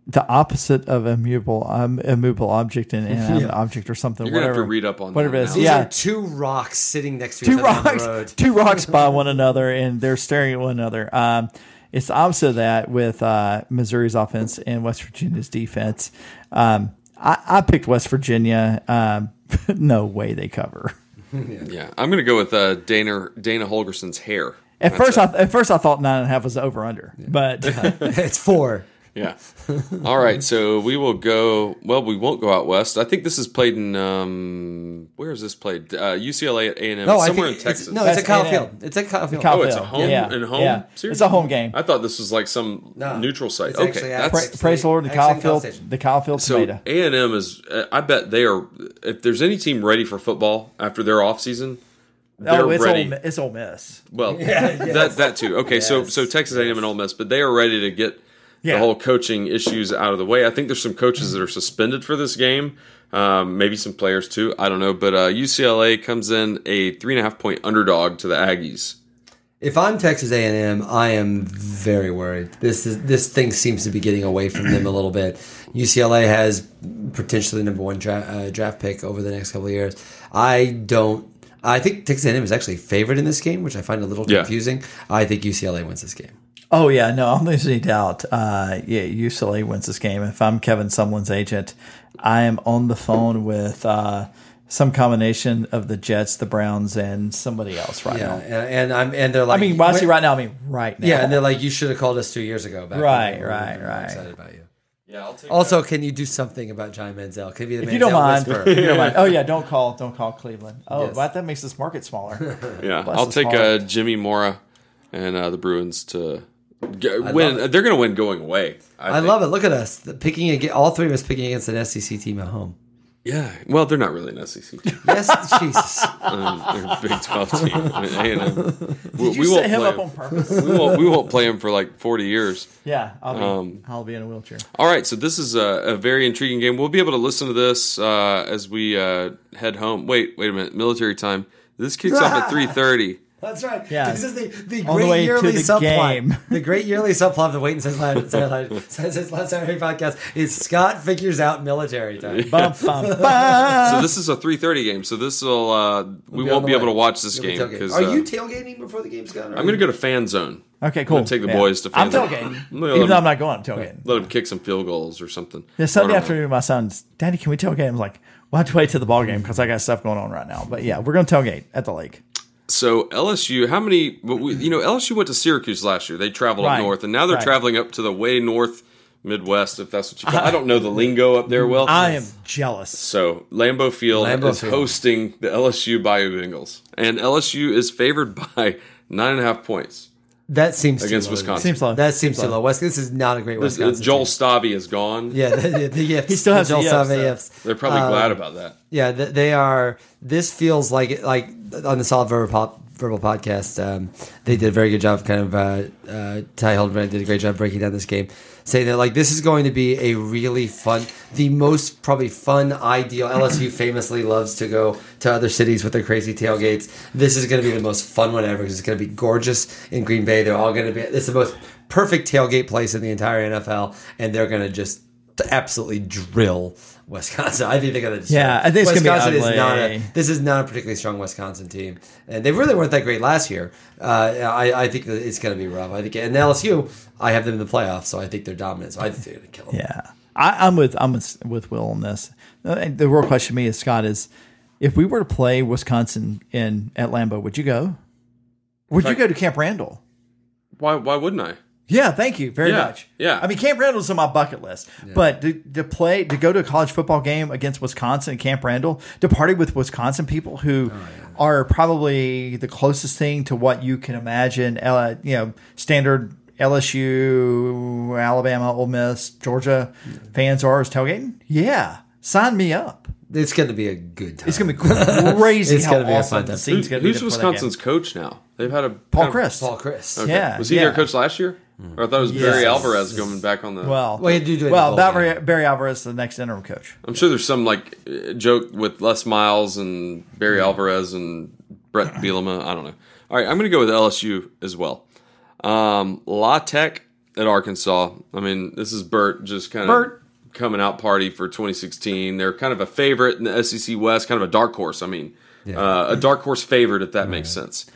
the opposite of immutable, um, immovable object and an Yeah. object or something. You're going to have whatever. to read up on whatever that it is. now. These Yeah. are two rocks sitting next to two each other on rocks, the road. two rocks by one another, and they're staring at one another. Um, it's the opposite of that with uh, Missouri's offense and West Virginia's defense. Um, I, I picked West Virginia. Um, no way they cover. Yeah, I'm going to go with uh, Dana Dana Holgorsen's hair. At That's first, it. I, at first I thought nine and a half was over under, but it's four. Yeah. All right. So we will go. Well, we won't go out west. I think this is played in. Um, where is this played? Uh, UCLA at A and M. No, I somewhere think in Texas. It's, no, it's That's at Kyle A&M. Field. It's at Kyle Field. Kyle oh, it's a Field. home Yeah. and home. Yeah. Seriously? It's a home game. I thought this was like some No. neutral site. It's okay, actually at that's pra- Texas. praise the Lord, the Actually, Kyle in Field, Station. the Kyle Field so tomato. A and M is. uh, I bet they are. If there's any team ready for football after their off season, they're Oh, it's ready. Ole, Mi- it's Ole Miss. Well, that that too. Okay, so Yes, so Texas A&M and Ole Miss, but they are ready to get Yeah. the whole coaching issues out of the way. I think there's some coaches that are suspended for this game, um, maybe some players too. I don't know, but uh, UCLA comes in a three and a half point underdog to the Aggies. If I'm Texas A&M, I am very worried. This is this thing seems to be getting away from them a little bit. UCLA has potentially the number one draft, uh, draft pick over the next couple of years. I don't. I think Texas A&M is actually favored in this game, which I find a little Yeah. confusing. I think UCLA wins this game. Oh yeah, no, I don't there's any doubt. Uh, yeah, UCLA wins this game. If I'm Kevin Sumlin's agent, I am on the phone with uh, some combination of the Jets, the Browns, and somebody else right Yeah, now. and, and I'm and they're like, I mean, when I say right now, I mean right now. Yeah, and they're like, you should have called us two years ago. Back Right, when right, really right. Excited about you. Yeah, I'll take Also, can you do something about John Manziel? Can you be the if you don't mind, you don't mind. Oh yeah, don't call, don't call Cleveland. Oh, Yes. but that makes this market smaller. Yeah, Bless I'll take uh, Jimmy Mora and uh, the Bruins to g- win. They're going to win going away. I love it. Look at us the- picking against all three of us picking against an SEC team at home. Yeah, well, they're not really an SEC team. Yes, Jesus. Um, they're a Big Twelve team. I mean, A&M. We, Did you we set won't him play up them. on purpose? we won't. We won't play him for like forty years. yeah, I'll be, Um, I'll be in a wheelchair. All right, so this is a, a very intriguing game. We'll be able to listen to this uh, as we uh, head home. Wait, wait a minute. Military time. This kicks off at three thirty. That's right. Yeah. This is the, the All the great way to yearly the subplot. game. The great yearly subplot of the Wait and Says Last, says his last Saturday podcast is Scott figures out military time. Bum, bum, bum. So this is a 3:30 game. So this will uh, we we'll won't on be able to watch this You'll game because Are uh, you tailgating before the game's gone? I'm going to go to fan zone. Okay, cool. take the Yeah. boys to I'm fan tailgating. I'm gonna let Even though I'm not going, I'm tailgating. Let him kick some field goals or something. Yeah, Sunday afternoon, my son's, Daddy, can we tailgate? I'm like, we'll have to wait till the ball game because I got stuff going on right now. But yeah, we're going to tailgate at the lake. So LSU, how many? we- You know, LSU went to Syracuse last year. They traveled Right. up north, and now they're Right. traveling up to the way north Midwest, if that's what you call. I don't know the lingo up there well. I am jealous. So Lambeau Field Lambeau is Field. hosting the LSU Bayou Bengals, and LSU is favored by nine and a half points That seems too against low. Wisconsin. Seems low. That seems too low. West, this is not a great This- Wisconsin. Joel team. Stabby is gone. Yeah, the, the, the yips. He still has the Joel the yips, Save though. yips. They're probably Um, glad about that. Yeah, th- they are. This feels like like on the Solid Verbal, Pop, Verbal podcast. Um, they did a very good job. Kind of uh, uh, Ty Hildenbrandt did a great job breaking down this game, saying that like this is going to be a really fun, the most probably fun, ideal. LSU famously loves to go to other cities with their crazy tailgates. This is going to be the most fun one ever it's going to be gorgeous in Green Bay. They're all going to be. It's the most perfect tailgate place in the entire NFL, and they're going to just absolutely drill Wisconsin. I think they're going to. Yeah, I think it's gonna be Wisconsin is not a, this is not a particularly strong Wisconsin team, and they really weren't that great last year. Uh, I, I think that it's going to be rough. I think, and LSU, I have them in the playoffs, so I think they're dominant. So I think they're going to kill them. Yeah, I, I'm with I'm with, with Will on this. Uh, The real question to me is Scott is, if we were to play Wisconsin in at Lambeau, would you go? Would you go to Camp Randall? Why? Why wouldn't I? Yeah, thank you very Yeah, much. yeah. I mean, Camp Randall's on my bucket list, but to, to play, to go to a college football game against Wisconsin at Camp Randall, to party with Wisconsin people who are probably the closest thing to what you can imagine, uh, you know, standard LSU, Alabama, Ole Miss, Georgia fans are is tailgating. Yeah, sign me up. It's going to be a good time. It's gonna be crazy It's how gonna be a awesome fun the time. scene's Who- gonna be. who's to play that game. Wisconsin's coach now? They've had a Paul kind of- Chryst. Paul Chryst. Okay. Yeah, was he yeah. their coach last year? Or I thought it was Barry Yes. Alvarez going back on the. Well, Well, he did do it the well, Barry. Barry Alvarez, is the next interim coach. I'm sure there's some like uh, joke with Les Miles and Barry Alvarez and Bret Bielema. I don't know. All right, I'm going to go with LSU as well. Um, La Tech at Arkansas. I mean, this is Burt just kind of Burt. coming out party for 2016. They're kind of a favorite in the SEC West, kind of a dark horse. I mean, uh, a dark horse favorite if that makes sense.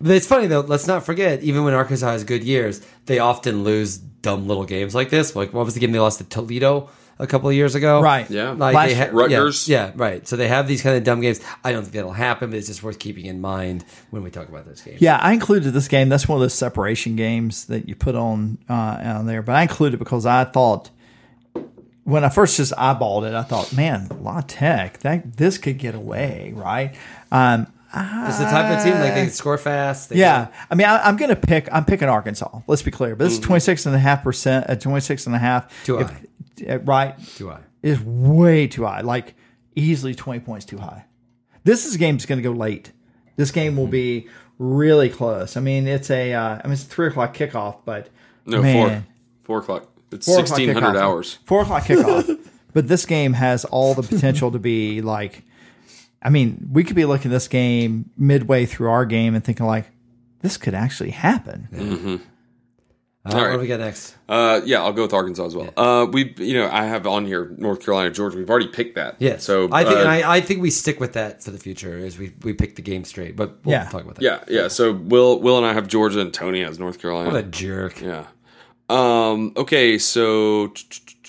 But it's funny though. Let's not forget, even when Arkansas has good years, they often lose dumb little games like this. Like what was the game they lost to Toledo a couple of years ago? Right. Yeah. Like Last they year. ha- Rutgers. Yeah, yeah, right. So they have these kind of dumb games. I don't think that'll happen, but it's just worth keeping in mind when we talk about those games. Yeah, I included this game. That's one of those separation games that you put on uh, on there. But I included because I thought when I first just eyeballed it, I thought, man, La Tech, that this could get away, right? Um, It's the type of team like they score fast. They yeah, I mean, I, I'm going to pick. I'm picking Arkansas. Let's be clear, but Mm-hmm. this is 26 and a half percent. Uh, 26 and a half. Too If- high. uh, right? Too high. Is way too high. Like easily 20 points too high. This is game is going to go late. This game will be really close. I mean, it's a. Uh, I mean, it's a three o'clock kickoff, but No, man, four. Four o'clock. It's four 1600 kickoff. hours. Four o'clock kickoff. but this game has all the potential to be like. I mean, we could be looking at this game midway through our game and thinking like, this could actually happen. Uh, All What do we got next? Uh, yeah, I'll go with Arkansas as well. Uh, we, you know, I have on here North Carolina, Georgia. We've already picked that. Yeah. So I think uh, I, I think we stick with that for the future as we we pick the game straight. But we'll Yeah. talk about that. yeah, yeah. So Will, Will and I have Georgia, and Tony has North Carolina. What a jerk. Yeah. Um, okay, so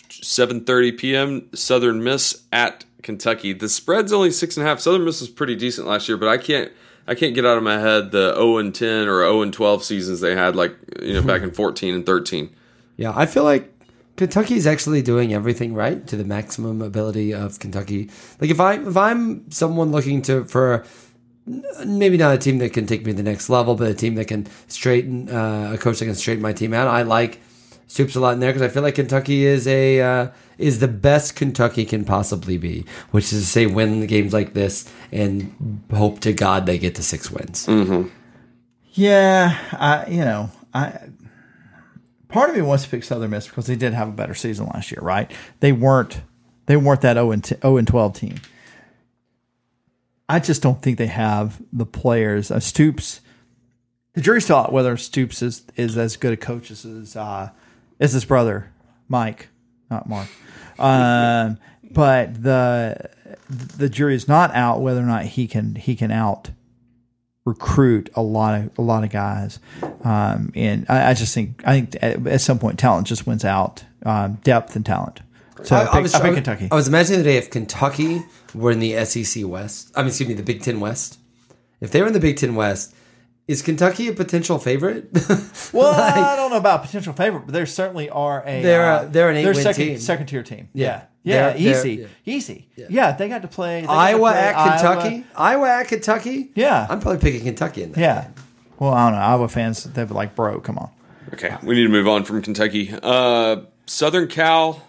7:30 p.m. Southern Miss at Kentucky. The spread's only six and a half. Southern Miss was pretty decent last year, but I can't I can't get out of my head the 0 and 10 or 0 and 12 seasons they had, like you know, back in 14 and 13. Yeah, I feel like Kentucky's actually doing everything right to the maximum ability of Kentucky. Like if I if I'm someone looking to for maybe not a team that can take me to the next level, but a team that can straighten uh, a coach that can straighten my team out. I like Stoops a lot in there because I feel like Kentucky is a uh, is the best Kentucky can possibly be, which is to say win games like this and hope to God they get to six wins. Yeah, I you know I part of me wants to pick Southern Miss because they did have a better season last year, right? They weren't they weren't that 0 and 10 0 and 12 team. I just don't think they have the players. Uh, Stoops the jury's still out whether Stoops is, is as good a coach as his uh, as his brother Mike, not Mark. Um, but the the jury is not out whether or not he can he can out recruit a lot of a lot of guys. Um, and I, I just think I think at, at some point talent just wins out, um, depth and talent. So I, pick, I pick Kentucky. I was imagining the day if Kentucky were in the SEC West. I mean, excuse me, the Big Ten West. If they were in the Big Ten West, is Kentucky a potential favorite? well, like, I don't know about potential favorite, but there certainly are a they're uh, they're an eight they're win second, team, second tier team. Yeah, yeah, they're, easy, they're, yeah. easy. Yeah. yeah. they got to play Iowa to play at Kentucky. Iowa. Iowa. at Kentucky. Yeah, I'm probably picking Kentucky in that. Yeah. Game. Well, I don't know. Iowa fans, they'd be like, "Bro, come on." Okay, we need to move on from Kentucky. Uh, Southern Cal,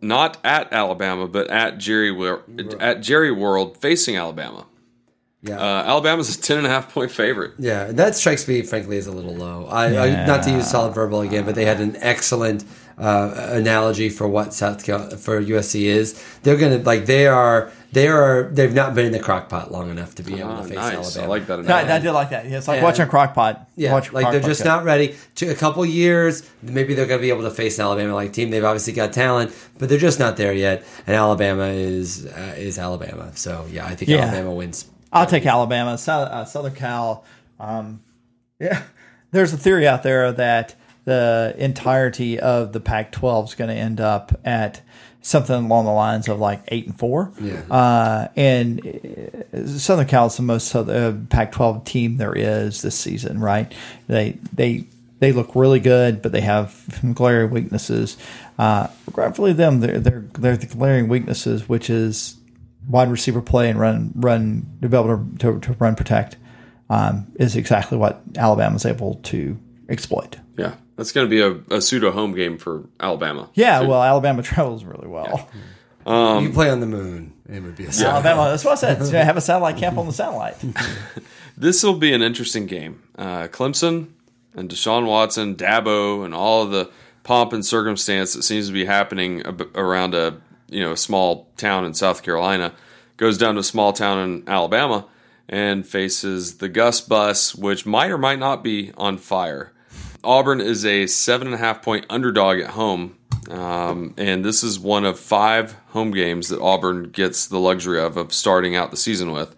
not at Alabama, but at Jerry at Jerry World, facing Alabama. Yeah, uh, Alabama's a ten and a half point favorite. Yeah, that strikes me, frankly, as a little low. I, yeah. I not to use solid verbal again, but they had an excellent uh, analogy for what South Cal- for USC is. They're gonna like they are they are they've not been in the crock pot long enough to be able oh, to face nice. Alabama. I like that. Analogy. I, I did like that. Yeah, it's like watching a crock pot. Yeah, Watch like they're just not ready. To a couple years, maybe they're going to be able to face an Alabama like team. They've obviously got talent, but they're just not there yet. And Alabama is uh, is Alabama. So yeah, I think yeah. Alabama wins I'll take Alabama, uh, Southern Cal. Um, yeah, there's a theory out there that the entirety of the Pac-12 is going to end up at something along the lines of like eight and four. Yeah. Uh, and uh, Southern Cal is the most uh, Pac-12 team there is this season, right? They they they look really good, but they have glaring weaknesses. Uh, regretfully, them they're they're they're the glaring weaknesses, which is wide receiver play and run run to be able to, to, to run protect um, is exactly what Alabama Alabama's able to exploit. Yeah, that's going to be a, a, pseudo home game for Alabama. Yeah, so, well, Alabama travels really well. Yeah. Um, you play on the moon. It would be a yeah. Alabama. That's what I said. have a satellite camp on the satellite. this will be an interesting game. Uh, Clemson and Deshaun Watson, Dabo, and all of the pomp and circumstance that seems to be happening around a you know a small town in South Carolina, goes down to a small town in Alabama and faces the Gus bus, which might or might not be on fire. Auburn is a seven and a half point underdog at home, um, and this is one of five home games that Auburn gets the luxury of of starting out the season with.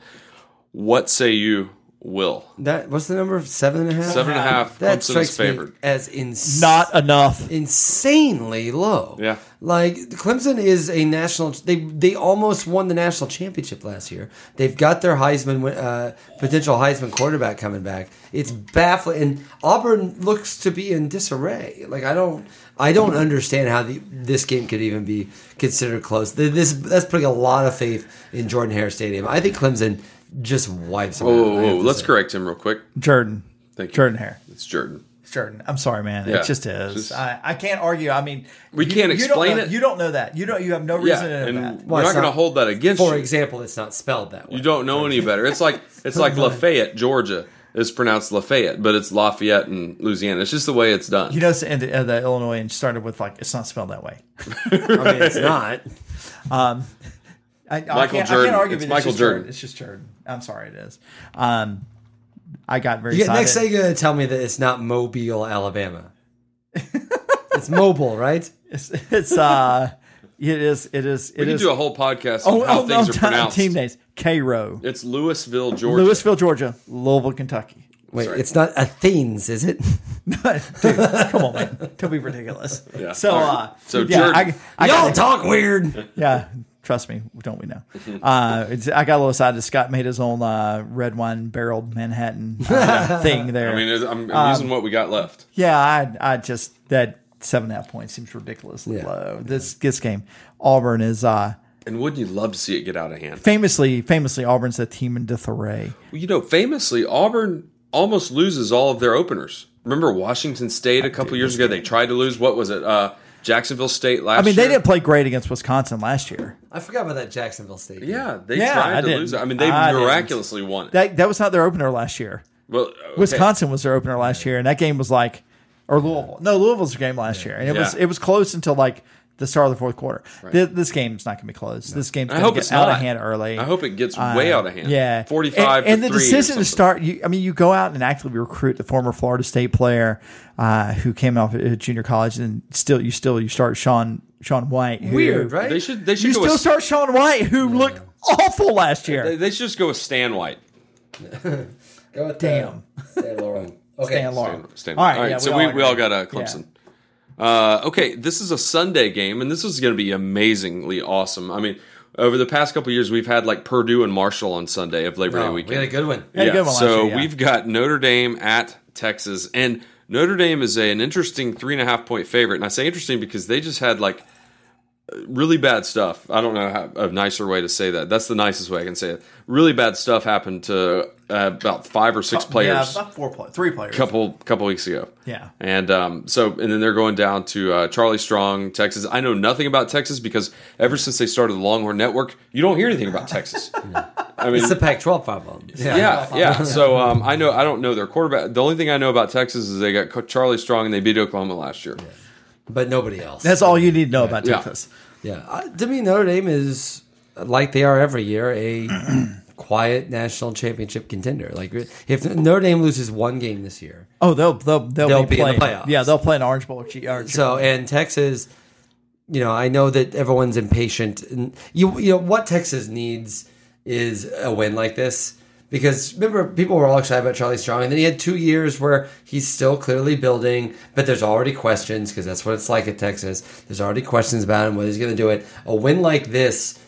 What say you will. That what's the number? Seven and a half. Seven and a half. That Clemson strikes favored. me as ins- not enough. Insanely low. Yeah. Like Clemson is a national. They they almost won the national championship last year. They've got their Heisman uh, potential Heisman quarterback coming back. It's baffling. And Auburn looks to be in disarray. Like I don't. I don't understand how the, this game could even be considered close. This that's putting a lot of faith in Jordan Hare Stadium. I think Clemson just wipes him whoa, out. Whoa, whoa. Let's say. correct him real quick. Jordan. Thank you. Jordan Hare. It's Jordan. It's Jordan. I'm sorry, man. Yeah, it just is. just- I, I can't argue. I mean, We you- can't you don't explain know- it. You don't know that. You don't. You have no Yeah, reason to know and that. we're it's not going to hold that against For you. For example, it's not spelled that way. You don't know any better. It's like it's like Lafayette, Georgia. It's pronounced Lafayette, but it's Lafayette in Louisiana. It's just the way it's done. You know, and the, uh, the Illinois and started with like it's not spelled that way. I mean, it's not. Um, I, I Michael can't, I Jordan. can't argue. It's with it. Michael Jordan. It's just Jordan. I'm sorry, it is. Um, I got very You, excited. next thing you're going to tell me that it's not Mobile, Alabama. it's mobile, right? It's, it's uh, it is. It is. It we can do a whole podcast oh, on how oh, things no, are pronounced. Team names: Cairo, It's Louisville, Georgia. Louisville, Georgia, Louisville, Kentucky. Wait, Sorry. it's not Athens, is it? Dude, come on, man! Don't be ridiculous. Yeah. So, uh. So yeah, Jordan- I, I Y'all got, talk weird. yeah. Trust me, don't we know? Uh, it's, I got a little excited. Scott made his own uh, red wine barreled Manhattan uh, thing there. I mean, I'm, I'm Um, using what we got left. Yeah, I I just that seven and a half points seems ridiculously Yeah. low. This this game, Auburn is uh And wouldn't you love to see it get out of hand? famously famously Auburn's a team in disarray. Well, you know, famously, Auburn almost loses all of their openers. Remember Washington State a couple years ago? They tried to lose. What was it? Uh, Jacksonville State last I mean, year. they didn't play great against Wisconsin last year. I forgot about that Jacksonville State. game. Yeah, they Yeah, tried I to didn't. lose it. I mean, they I didn't. miraculously won it. That that was not their opener last year. well, okay. Wisconsin was their opener last year, and that game was like, or Louisville. No, Louisville's game last year, and it was it was close until like the start of the fourth quarter. This, this game's not going to be close. This game's I going to hope get it's out not. of hand early. I hope it gets way out of hand. Uh, Yeah, forty-five. And, and to the three decision to start. You, I mean, you go out and actively recruit the former Florida State player uh, who came off at junior college, and still you still you start Sean Sean White. Who, Weird, right? They should. They should You go still with, start Sean White, who looked awful last year. They, they should just go with Stan White. Go with Damn. uh, Stan Laurel. Okay. Stan Laurel. Stan, Stan. All right, all right. yeah, so we we, all we all got a Clemson. Uh, okay, this is a Sunday game, and this is going to be amazingly awesome. I mean, over the past couple of years, we've had like Purdue and Marshall on Sunday of Labor Day Oh, we weekend. had a good one. Had a good one last so year, yeah. we've got Notre Dame at Texas, and Notre Dame is a, an interesting three and a half point favorite. And I say interesting because they just had like really bad stuff. I don't know how, a nicer way to say that. That's the nicest way I can say it. Really bad stuff happened to uh, about five or six players Yeah, about four players, three players. couple couple weeks ago. Yeah. And um, so and then they're going down to uh, Charlie Strong, Texas. I know nothing about Texas because ever since they started the Longhorn Network, you don't hear anything about Texas. I mean, It's the Pac-12 problem. yeah, yeah. So um, I know I don't know their quarterback. The only thing I know about Texas is they got Charlie Strong and they beat Oklahoma last year. But nobody else. That's all you need to know about Texas. Yeah, uh, to me, Notre Dame is like they are every year a quiet national championship contender. Like if Notre Dame loses one game this year, Oh, they'll they'll they'll, They'll be, be in the playing. playoffs. Yeah, they'll play an Orange Bowl. Or so and Texas, you know, I know that everyone's impatient. And you you know what Texas needs is a win like this. Because remember, people were all excited about Charlie Strong, and then he had two years where he's still clearly building, but there's already questions because that's what it's like at Texas. There's already questions about him whether he's going to do it. A win like this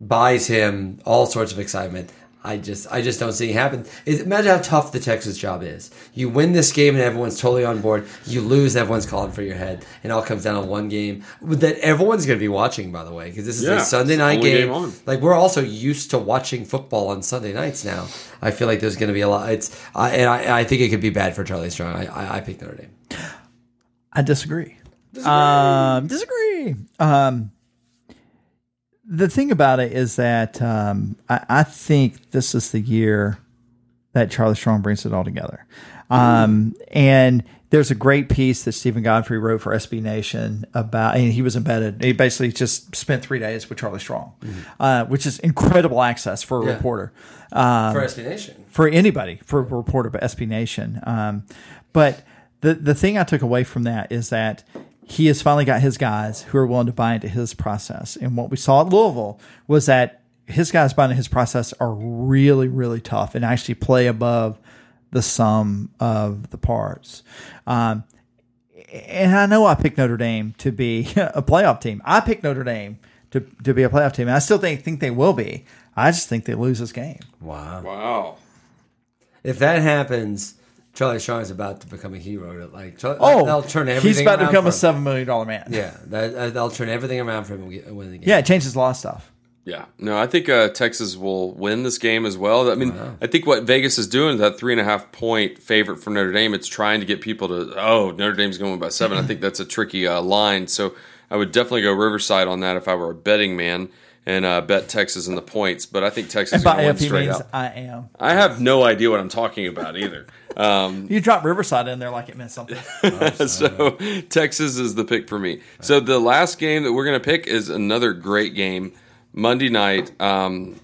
buys him all sorts of excitement. I just, I just don't see it happen. It, imagine how tough the Texas job is. You win this game and everyone's totally on board. You lose, everyone's calling for your head, and it all comes down to one game that everyone's going to be watching. By the way, because this is Yeah, a Sunday night game. game. Like we're also used to watching football on Sunday nights now. I feel like there's going to be a lot. It's, I, and I, I think it could be bad for Charlie Strong. I, I, I pick Notre Dame. I disagree. Um, disagree. Um, the thing about it is that um, I, I think this is the year that Charlie Strong brings it all together. Um, and there's a great piece that Steven Godfrey wrote for SB Nation about, and he was embedded. He basically just spent three days with Charlie Strong, uh, which is incredible access for a Yeah. reporter. Um, For SB Nation. for anybody for a reporter of SB Nation. Um, but the the thing I took away from that is that he has finally got his guys who are willing to buy into his process. And what we saw at Louisville was that his guys buying into his process are really really tough and actually play above the sum of the parts. Um, and I know I picked Notre Dame to be a playoff team. I picked Notre Dame to, to be a playoff team. And I still think think they will be. I just think they lose this game. Wow. Wow. If that happens, Charlie Strong is about to become a hero. Like, Charlie, Oh, they'll turn everything. he's about to become a seven million dollar man. Yeah, that, uh, they'll turn everything around for him and get- win the game. yeah, it changes a lot of stuff. Yeah, no, I think uh, Texas will win this game as well. I mean, I think what Vegas is doing is that three and a half point favorite for Notre Dame. It's trying to get people to, oh, Notre Dame's going by seven. I think that's a tricky uh, line. So I would definitely go Riverside on that if I were a betting man and uh, bet Texas in the points. But I think Texas is And going by to win straight means up. I am. I have no idea what I'm talking about either. Um, You drop Riverside in there like it meant something. so Texas is the pick for me. So the last game that we're going to pick is another great game, Monday night. Um,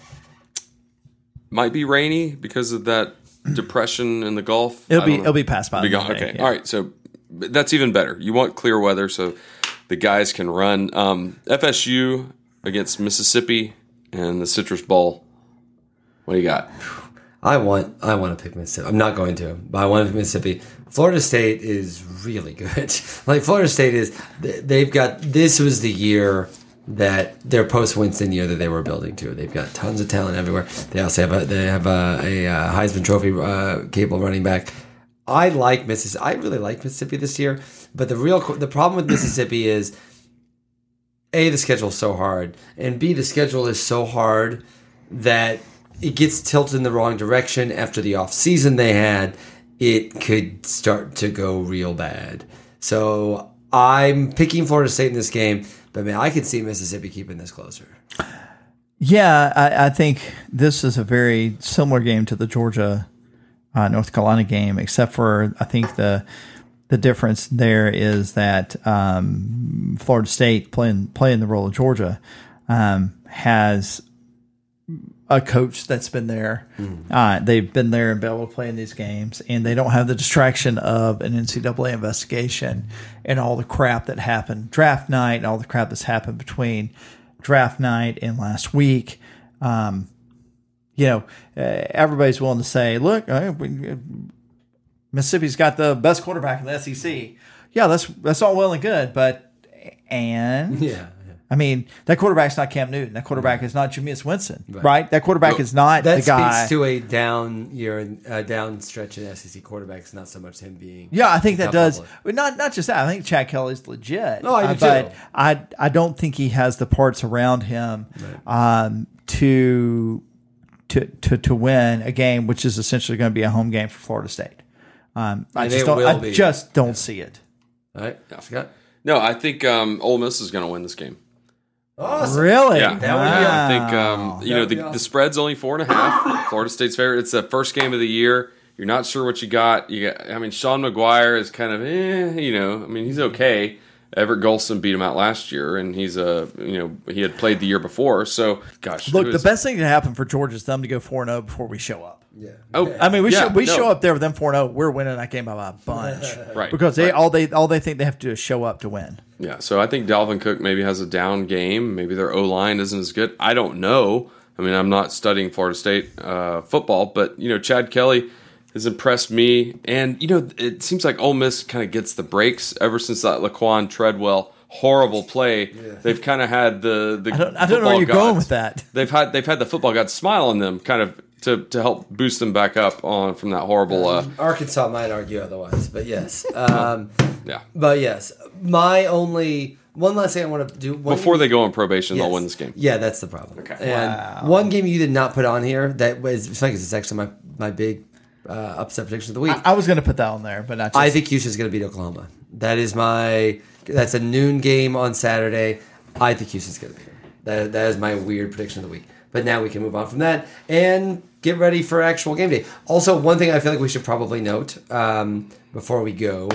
might be rainy because of that depression in the Gulf. It'll be know. it'll be passed by. Be gone. day, Okay, yeah. all right. So that's even better. You want clear weather so the guys can run. Um, FSU against Mississippi and the Citrus Bowl. What do you got? I want I want to pick Mississippi. I'm not going to, but I want to pick Mississippi. Florida State is really good. like Florida State is, they- they've got. This was the year that their post Winston year that they were building to. They've got tons of talent everywhere. They also have a they have a, a, uh Heisman Trophy uh, capable running back. I like Mississippi. I really like Mississippi this year, but the real the problem with Mississippi is a the schedule is so hard, and b the schedule is so hard that it gets tilted in the wrong direction after the off season they had. It could start to go real bad. So I'm picking Florida State in this game, but man, I could see Mississippi keeping this closer. Yeah, I, I think this is a very similar game to the Georgia uh, North Carolina game, except for I think the the difference there is that um, Florida State playing playing the role of Georgia um, has a coach that's been there. Uh, they've been there and been able to play in these games, and they don't have the distraction of an NCAA investigation and all the crap that happened draft night and all the crap that's happened between draft night and last week. Um, you know, uh, everybody's willing to say, "Look, uh, we, Mississippi's got the best quarterback in the SEC." Yeah, that's that's all well and good, but and Yeah. I mean, that quarterback's not Cam Newton. That quarterback is not Jameis Winston, right? That quarterback is not That the guy. speaks to a down year, uh, down stretch in SEC quarterbacks, not so much him being. yeah, I think that does. But not not just that. I think Chad Kelly's legit. No, I do Uh, but too. I I don't think he has the parts around him um, to to to to win a game, which is essentially going to be a home game for Florida State. Um, I just don't. I be. just don't see it. All right, Scott. No, I think um, Ole Miss is going to win this game. Awesome. Really? Yeah, That would I think um, you know the, awesome. the spread's only four and a half. Florida State's favorite. It's the first game of the year. You're not sure what you got. You got. I mean, Sean Maguire is kind of, eh, you know. I mean, he's okay. Everett Golson beat him out last year, and he's a, you know, he had played the year before. So, gosh, Look, the is- best thing to happen for Georgia is them to go four and zero before we show up. Yeah. Oh, I mean, we yeah, show we no. show up there with them four zero. We're winning that game by a bunch, Right, Because they right. all they all they think they have to do is show up to win. Yeah, so I think Dalvin Cook maybe has a down game. Maybe their O line isn't as good. I don't know. I mean, I'm not studying Florida State uh, football, but you know, Chad Kelly has impressed me, and you know, it seems like Ole Miss kind of gets the breaks ever since that Laquan Treadwell horrible play. They've kind of had the the. I don't, I don't know where you're going with that. They've had they've had the football gods smile on them, kind of to to help boost them back up on from that horrible. Uh, Arkansas might argue otherwise, but yes. Um, yeah, but yes, my only one last thing I want to do one- before they go on probation, Yes. they'll win this game. Yeah, that's the problem. Okay. And one game you did not put on here that was it's funny 'cause it's actually my my big uh, upset prediction of the week. I was going to put that on there, but not. Just, I think Houston's going to beat Oklahoma. That is my. That's a noon game on Saturday. I think Houston's going to beat them. That that is my weird prediction of the week. But now we can move on from that and get ready for actual game day. Also, one thing I feel like we should probably note um, before we go.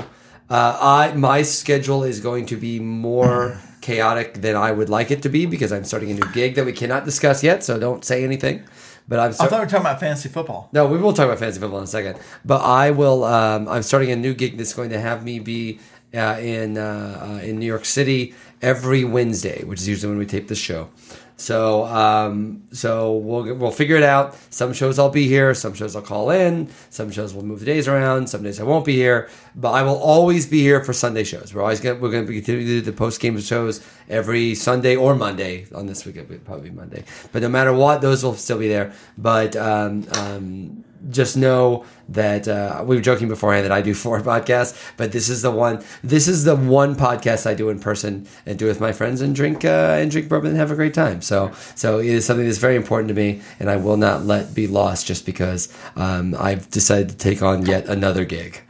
Uh, I my schedule is going to be more chaotic than I would like it to be because I'm starting a new gig that we cannot discuss yet. So don't say anything. But I'm. I thought we were talking about fantasy football. no, we will talk about fantasy football in a second. But I will. Um, I'm starting a new gig that's going to have me be uh, in uh, uh, in New York City every Wednesday, which is usually when we tape the show. So um, so we'll we'll figure it out. Some shows I'll be here. Some shows I'll call in. Some shows we'll move the days around. Some days I won't be here. But I will always be here for Sunday shows. We're always gonna we're gonna be continuing to do the post game shows every Sunday or Monday. On this week, it probably be Monday. But no matter what, those will still be there. But um, um, just know that uh, we were joking beforehand that I do four podcasts, but this is the one. This is the one podcast I do in person and do with my friends and drink uh, and drink bourbon and have a great time. So, so it is something that's very important to me, and I will not let be lost just because um, I've decided to take on yet another gig.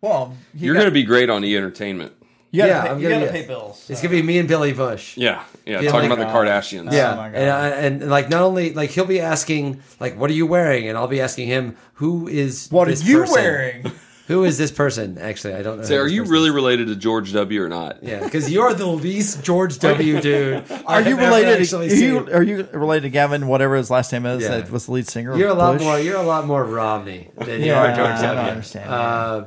Well, you You're got- going to be great on E Entertainment. You gotta, Yeah, pay, I'm you gonna gotta be- pay bills. It's gonna be me and Billy Bush. Yeah, yeah. Yeah, talking like- about the Kardashians. Yeah, Oh my God. and, I, and like not only like he'll be asking like what are you wearing, and I'll be asking him who is what are you person? wearing? Who is this person? Actually, I don't know. Say, are you really is. related to George W. or not? Yeah, because you're the least George W. dude. Are you related? To, are you seen. are you related to Gavin? Whatever his last name is, Yeah. that was the lead singer. You're a lot Bush? more. You're a lot more Romney than you are George I W. don't understand, Uh,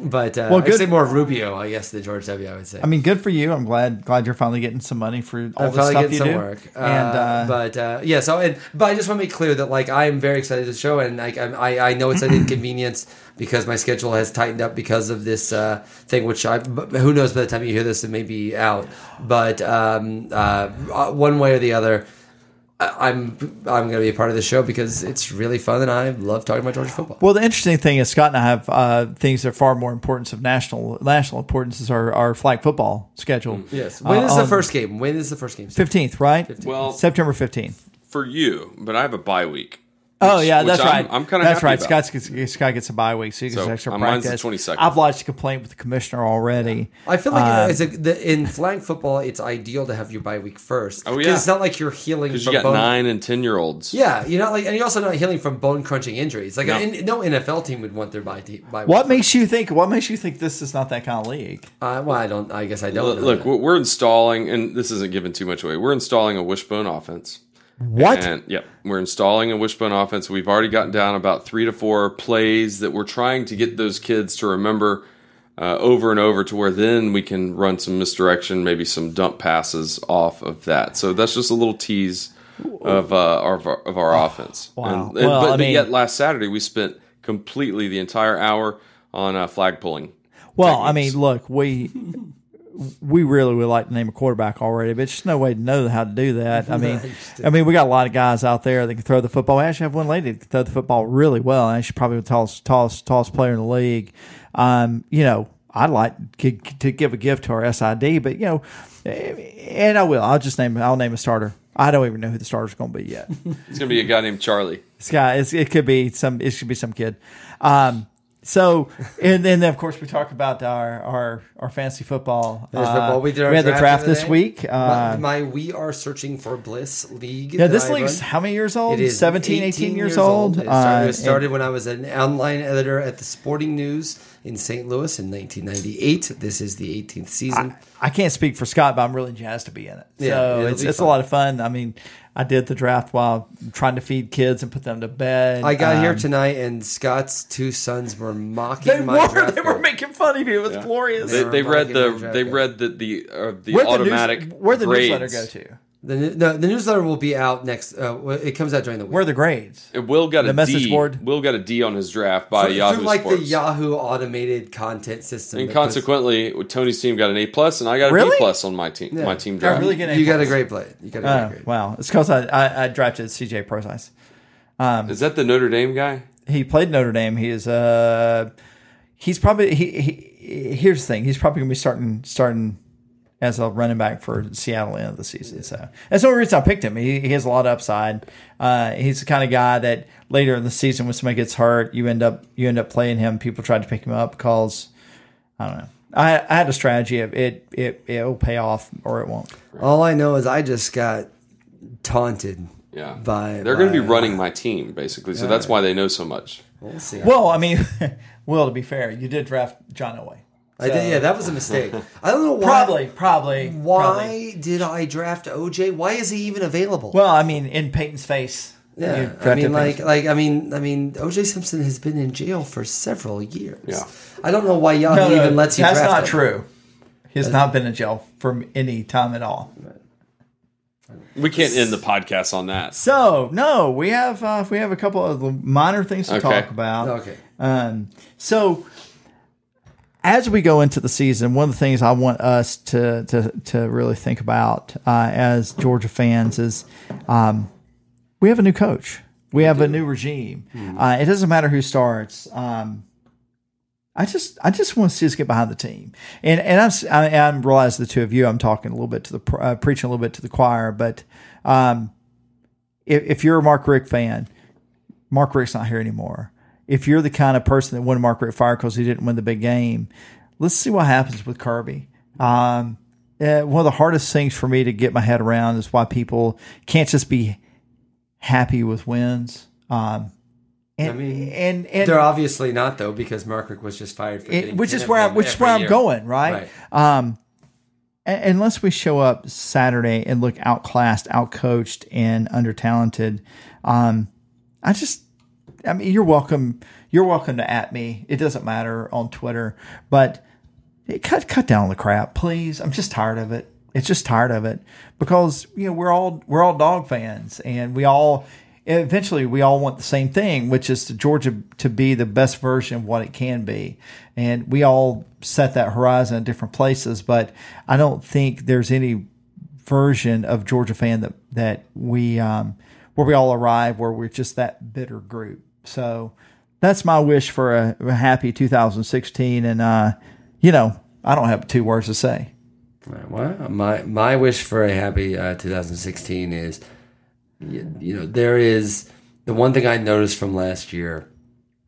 but uh, Well, I'd good- say more Rubio, I guess, than George W. I would say. I mean, good for you. I'm glad glad you're finally getting some money for all I'm the stuff you do. work. Uh, and uh, but uh, yeah, so and but I just want to make clear that like I am very excited to show, and like I I know it's an inconvenience because my schedule has tightened up because of this uh, thing, which I but who knows by the time you hear this it may be out, but um, uh, one way or the other. I- I'm I'm going to be a part of the show because it's really fun and I love talking about Georgia football. well, the interesting thing is Scott and I have uh, things that are far more importance of national national importance is our, our flag football schedule. Yes. When is Uh, the first game? When is the first game? Fifteenth, right? 15th. Well- September fifteenth. For you, but I have a bye week. Oh yeah, which that's I'm- right. I'm kinda That's happy right. about. Scott gets, Scott gets a bye week, so he gets So, extra uh, mine's the practice. 22nd. I've lodged a complaint with the commissioner already. I feel like Um, as a, the, in flag football, it's ideal to have your bye week first. Oh, 'Cause yeah. it's not like you're healing Because you got bone. nine and ten year olds. Yeah, you're not like, and you're also not healing from bone crunching injuries. Like, No. in- no NFL team would want their bye, te- bye week. What makes you think? What makes you think this is not that kind of league? Uh, well, I don't. I guess I don't. Look, know look, that. we're installing, and this isn't giving too much away. We're installing a wishbone offense. What? And yep, we're installing a wishbone offense. We've already gotten down about three to four plays that we're trying to get those kids to remember uh, over and over to where then we can run some misdirection, maybe some dump passes off of that. So that's just a little tease of uh, our, of our, our offense. wow. And, and- Well, but, I but yet last Saturday we spent completely the entire hour on uh, flag pulling. Well, I mean, look, we we really would like to name a quarterback already, but there's no way to know how to do that. I mean, I mean, we got a lot of guys out there that can throw the football. We actually have one lady that can throw the football really well, and she's probably the tallest, tallest, tallest player in the league. Um, you know, I'd like to, to give a gift to our SID, but you know, and I will. I'll just name. I'll name a starter. I don't even know who the starter's going to be yet. It's going to be a guy named Charlie. This guy, it's, it could be some. It should be some kid. Um, so, and then of course we talk about our our, our fantasy football. Uh, football. We did our had the draft this week. my, Uh, my We Are Searching for Bliss league. yeah, this I league's run. how many years old? It is 17, 18, years, old. It started, Uh, it started when I was an online editor at the Sporting News in St. Louis in 1998. This is the 18th season. I can't speak for Scott, but I'm really jazzed to be in it. Yeah, so it'll it's it's a lot of fun. I mean, I did the draft while trying to feed kids and put them to bed. I got here Um, tonight, and Scott's two sons were mocking They my were draft they were making fun of you. It was glorious. They, They're they read the they read the the uh, the where the automatic news, where the grades. newsletter go to? The, new- no, the newsletter will be out next. Uh, it comes out during the week. Where are the grades? It Will got The a message D. board? Will got a D on his draft by through, Yahoo through like Sports. the Yahoo automated content system. and that puts- consequently, Tony's team got an A plus, and I got a B Really? plus on my team. My team I draft. really get A you got a great play. You got a great Oh, grade. wow. It's because I, I, I drafted CJ Prosize. Is that the Notre Dame guy? He played Notre Dame. He is uh he's probably he, he here's the thing. He's probably gonna be starting starting as a running back for Seattle end of the season. So that's the only reason I picked him. He, he has a lot of upside. Uh, he's the kind of guy that later in the season when somebody gets hurt, you end up you end up playing him. People try to pick him up because I don't know. I, I had a strategy of it it it'll pay off or it won't. All I know is I just got taunted. Yeah, By- they're going to be by- running my team basically, so that's why they know so much. We'll see. Well, I mean, well to be fair, you did draft John Elway. I did, yeah, that was a mistake. I don't know why. Probably, probably, Why probably. did I draft OJ? Why is he even available? Well, I mean, in Peyton's face. yeah, I mean, like, Peyton's- like, I mean, I mean, OJ Simpson has been in jail for several years. Yeah. I don't know why Yahoo no, no, even lets you that's not him. true. He has not been in jail for any time at all. We can't end the podcast on that. So no, we have uh, we have a couple of minor things to Okay. talk about. Okay. Um, so as we go into the season, one of the things I want us to to to really think about uh, as Georgia fans is um, we have a new coach. We have a new regime. Uh, it doesn't matter who starts. Um, I just I just want to see us get behind the team, and and I'm I, am realize the two of you. I'm talking a little bit to the uh, preaching a little bit to the choir, but um, if, if you're a Mark Richt fan, Mark Richt's not here anymore. If you're the kind of person that Mark Richt fired because he didn't win the big game, let's see what happens with Kirby. Um, uh, one of the hardest things for me to get my head around is why people can't just be happy with wins. Um, and, I mean, and and They're obviously not though, because Mark was just fired for it- which is where I'm, which is where I'm year. going, right? Um, a- unless we show up Saturday and look outclassed, outcoached, and under talented, um, I just, I mean, you're welcome. You're welcome to at me. It doesn't matter on Twitter, but cut cut down the crap, please. I'm just tired of it. It's just tired of it because you know we're all we're all dog fans, and we all eventually we all want the same thing, which is to Georgia to be the best version of what it can be, and we all set that horizon in different places. But I don't think there's any version of Georgia fan that that we um, where we all arrive where we're just that bitter group. So that's my wish for a, a happy 2016, and uh, you know I don't have two words to say. Well, my my wish for a happy uh, 2016 is, you, you know, there is the one thing I noticed from last year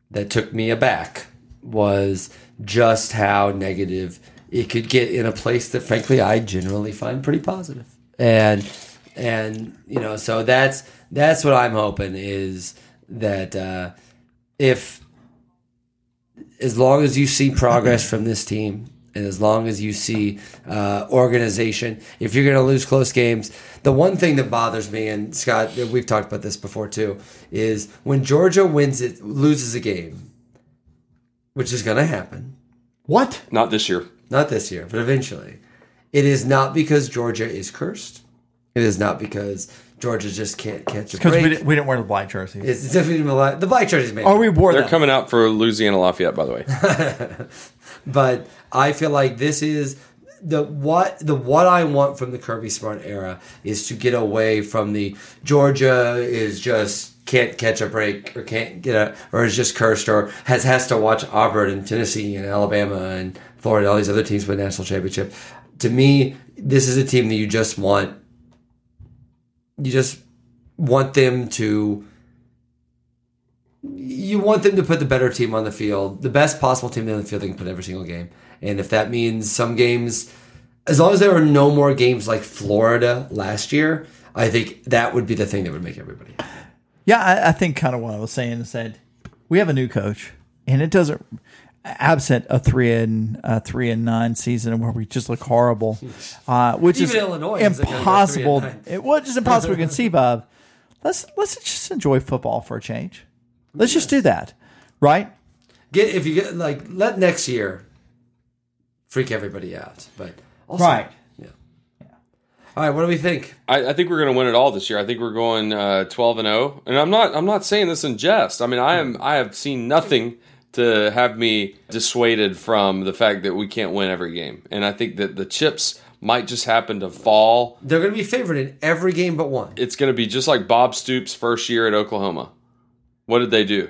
that took me aback was just how negative it could get in a place that frankly I generally find pretty positive. And and you know, so that's that's what I'm hoping is that uh, if as long as you see progress from this team and as long as you see uh, organization, if you're going to lose close games, the one thing that bothers me, and Scott, we've talked about this before too, is when Georgia wins it, loses a game, which is going to happen. What? Not this year. Not this year, but eventually. It is not because Georgia is cursed. It is not because Georgia just can't catch a Because break. we, didn't- we didn't wear the black jerseys. it's definitely the black- the black jerseys made. Oh, or we wore They're them. coming out for Louisiana Lafayette, by the way. but I feel like this is the what the what I want from the Kirby Smart era is to get away from the Georgia is just can't catch a break or can't get a or is just cursed or has has to watch Auburn and Tennessee and Alabama and Florida all these other teams win national championship. To me, this is a team that you just want you just want them to you want them to put the better team on the field, the best possible team on the field they can put every single game. And if that means some games, as long as there are no more games like Florida last year, I think that would be the thing that would make everybody. Yeah, I, I think kind of what I was saying is that we have a new coach, and it doesn't absent a three and a three and nine season where we just look horrible, uh, which Even is Illinois isn't gonna go impossible. three. It was just impossible to conceive of. Let's let's just enjoy football for a change. Let's just do that, right? Get if you get like let next year freak everybody out, but also, Right. yeah. All right, what do we think? I, I think we're going to win it all this year. I think we're going uh, twelve and zero, and I'm not. I'm not saying this in jest. I mean, I am. I have seen nothing to have me dissuaded from the fact that we can't win every game, and I think that the chips might just happen to fall. They're going to be favored in every game but one. It's going to be just like Bob Stoops' first year at Oklahoma. What did they do?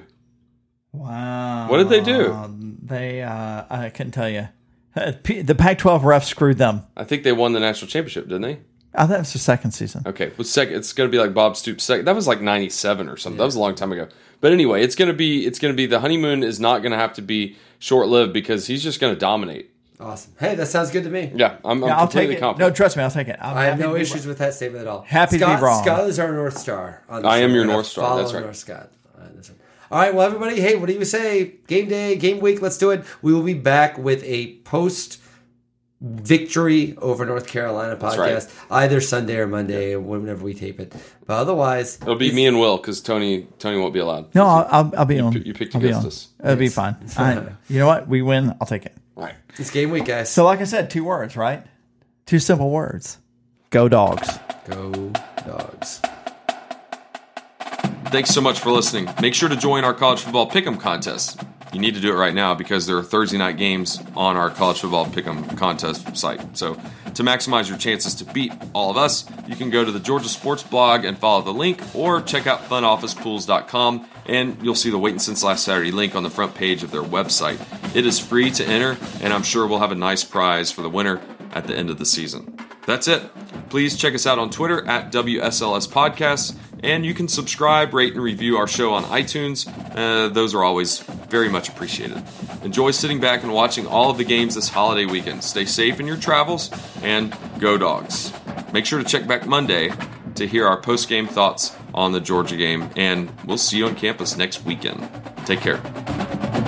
Wow. What did they do? They, uh, I can tell you, the Pac-12 refs screwed them. I think they won the national championship, didn't they? I think it was the second season. Okay, well, second, it's going to be like Bob Stoops' second. That was like '97 or something. That was a long time ago. But anyway, it's going to be. It's going to be. The honeymoon is not going to have to be short lived because he's just going to dominate. Awesome. Hey, that sounds good to me. Yeah, I'm, I'm Yeah, I'll take completely it. confident. No, trust me, I'll take it. I'm I have no to be issues with that statement at all. Happy to be wrong. Scott is our North Star. On I am your North Star, follow that's right. North Scott. on this one. All right, well, everybody, hey, what do you say? Game day, game week, let's do it. We will be back with a post victory over North Carolina right. podcast either Sunday or Monday, whenever we tape it. But otherwise, It'll be me and Will because Tony Tony won't be allowed. No, I'll, I'll, I'll be on. pi- you picked I'll be against us. It'll be fine. I, you know what? We win. I'll take it. All right. it's game week, guys. So, like I said, two words, right? Two simple words. Go dogs. Go dogs. Thanks so much for listening. Make sure to join our college football pick'em contest. You need to do it right now because there are Thursday night games on our college football pick'em contest site. So, to maximize your chances to beat all of us, you can go to the Georgia Sports blog and follow the link, or check out funofficepools.com and you'll see the Waiting Since Last Saturday link on the front page of their website. It is free to enter, and I'm sure we'll have a nice prize for the winner at the end of the season. That's it. Please check us out on Twitter at WSLS Podcasts, and you can subscribe, rate, and review our show on iTunes. Uh, those are always very much appreciated. Enjoy sitting back and watching all of the games this holiday weekend. Stay safe in your travels, and go dogs. Make sure to check back Monday to hear our post game thoughts on the Georgia game, and we'll see you on campus next weekend. Take care.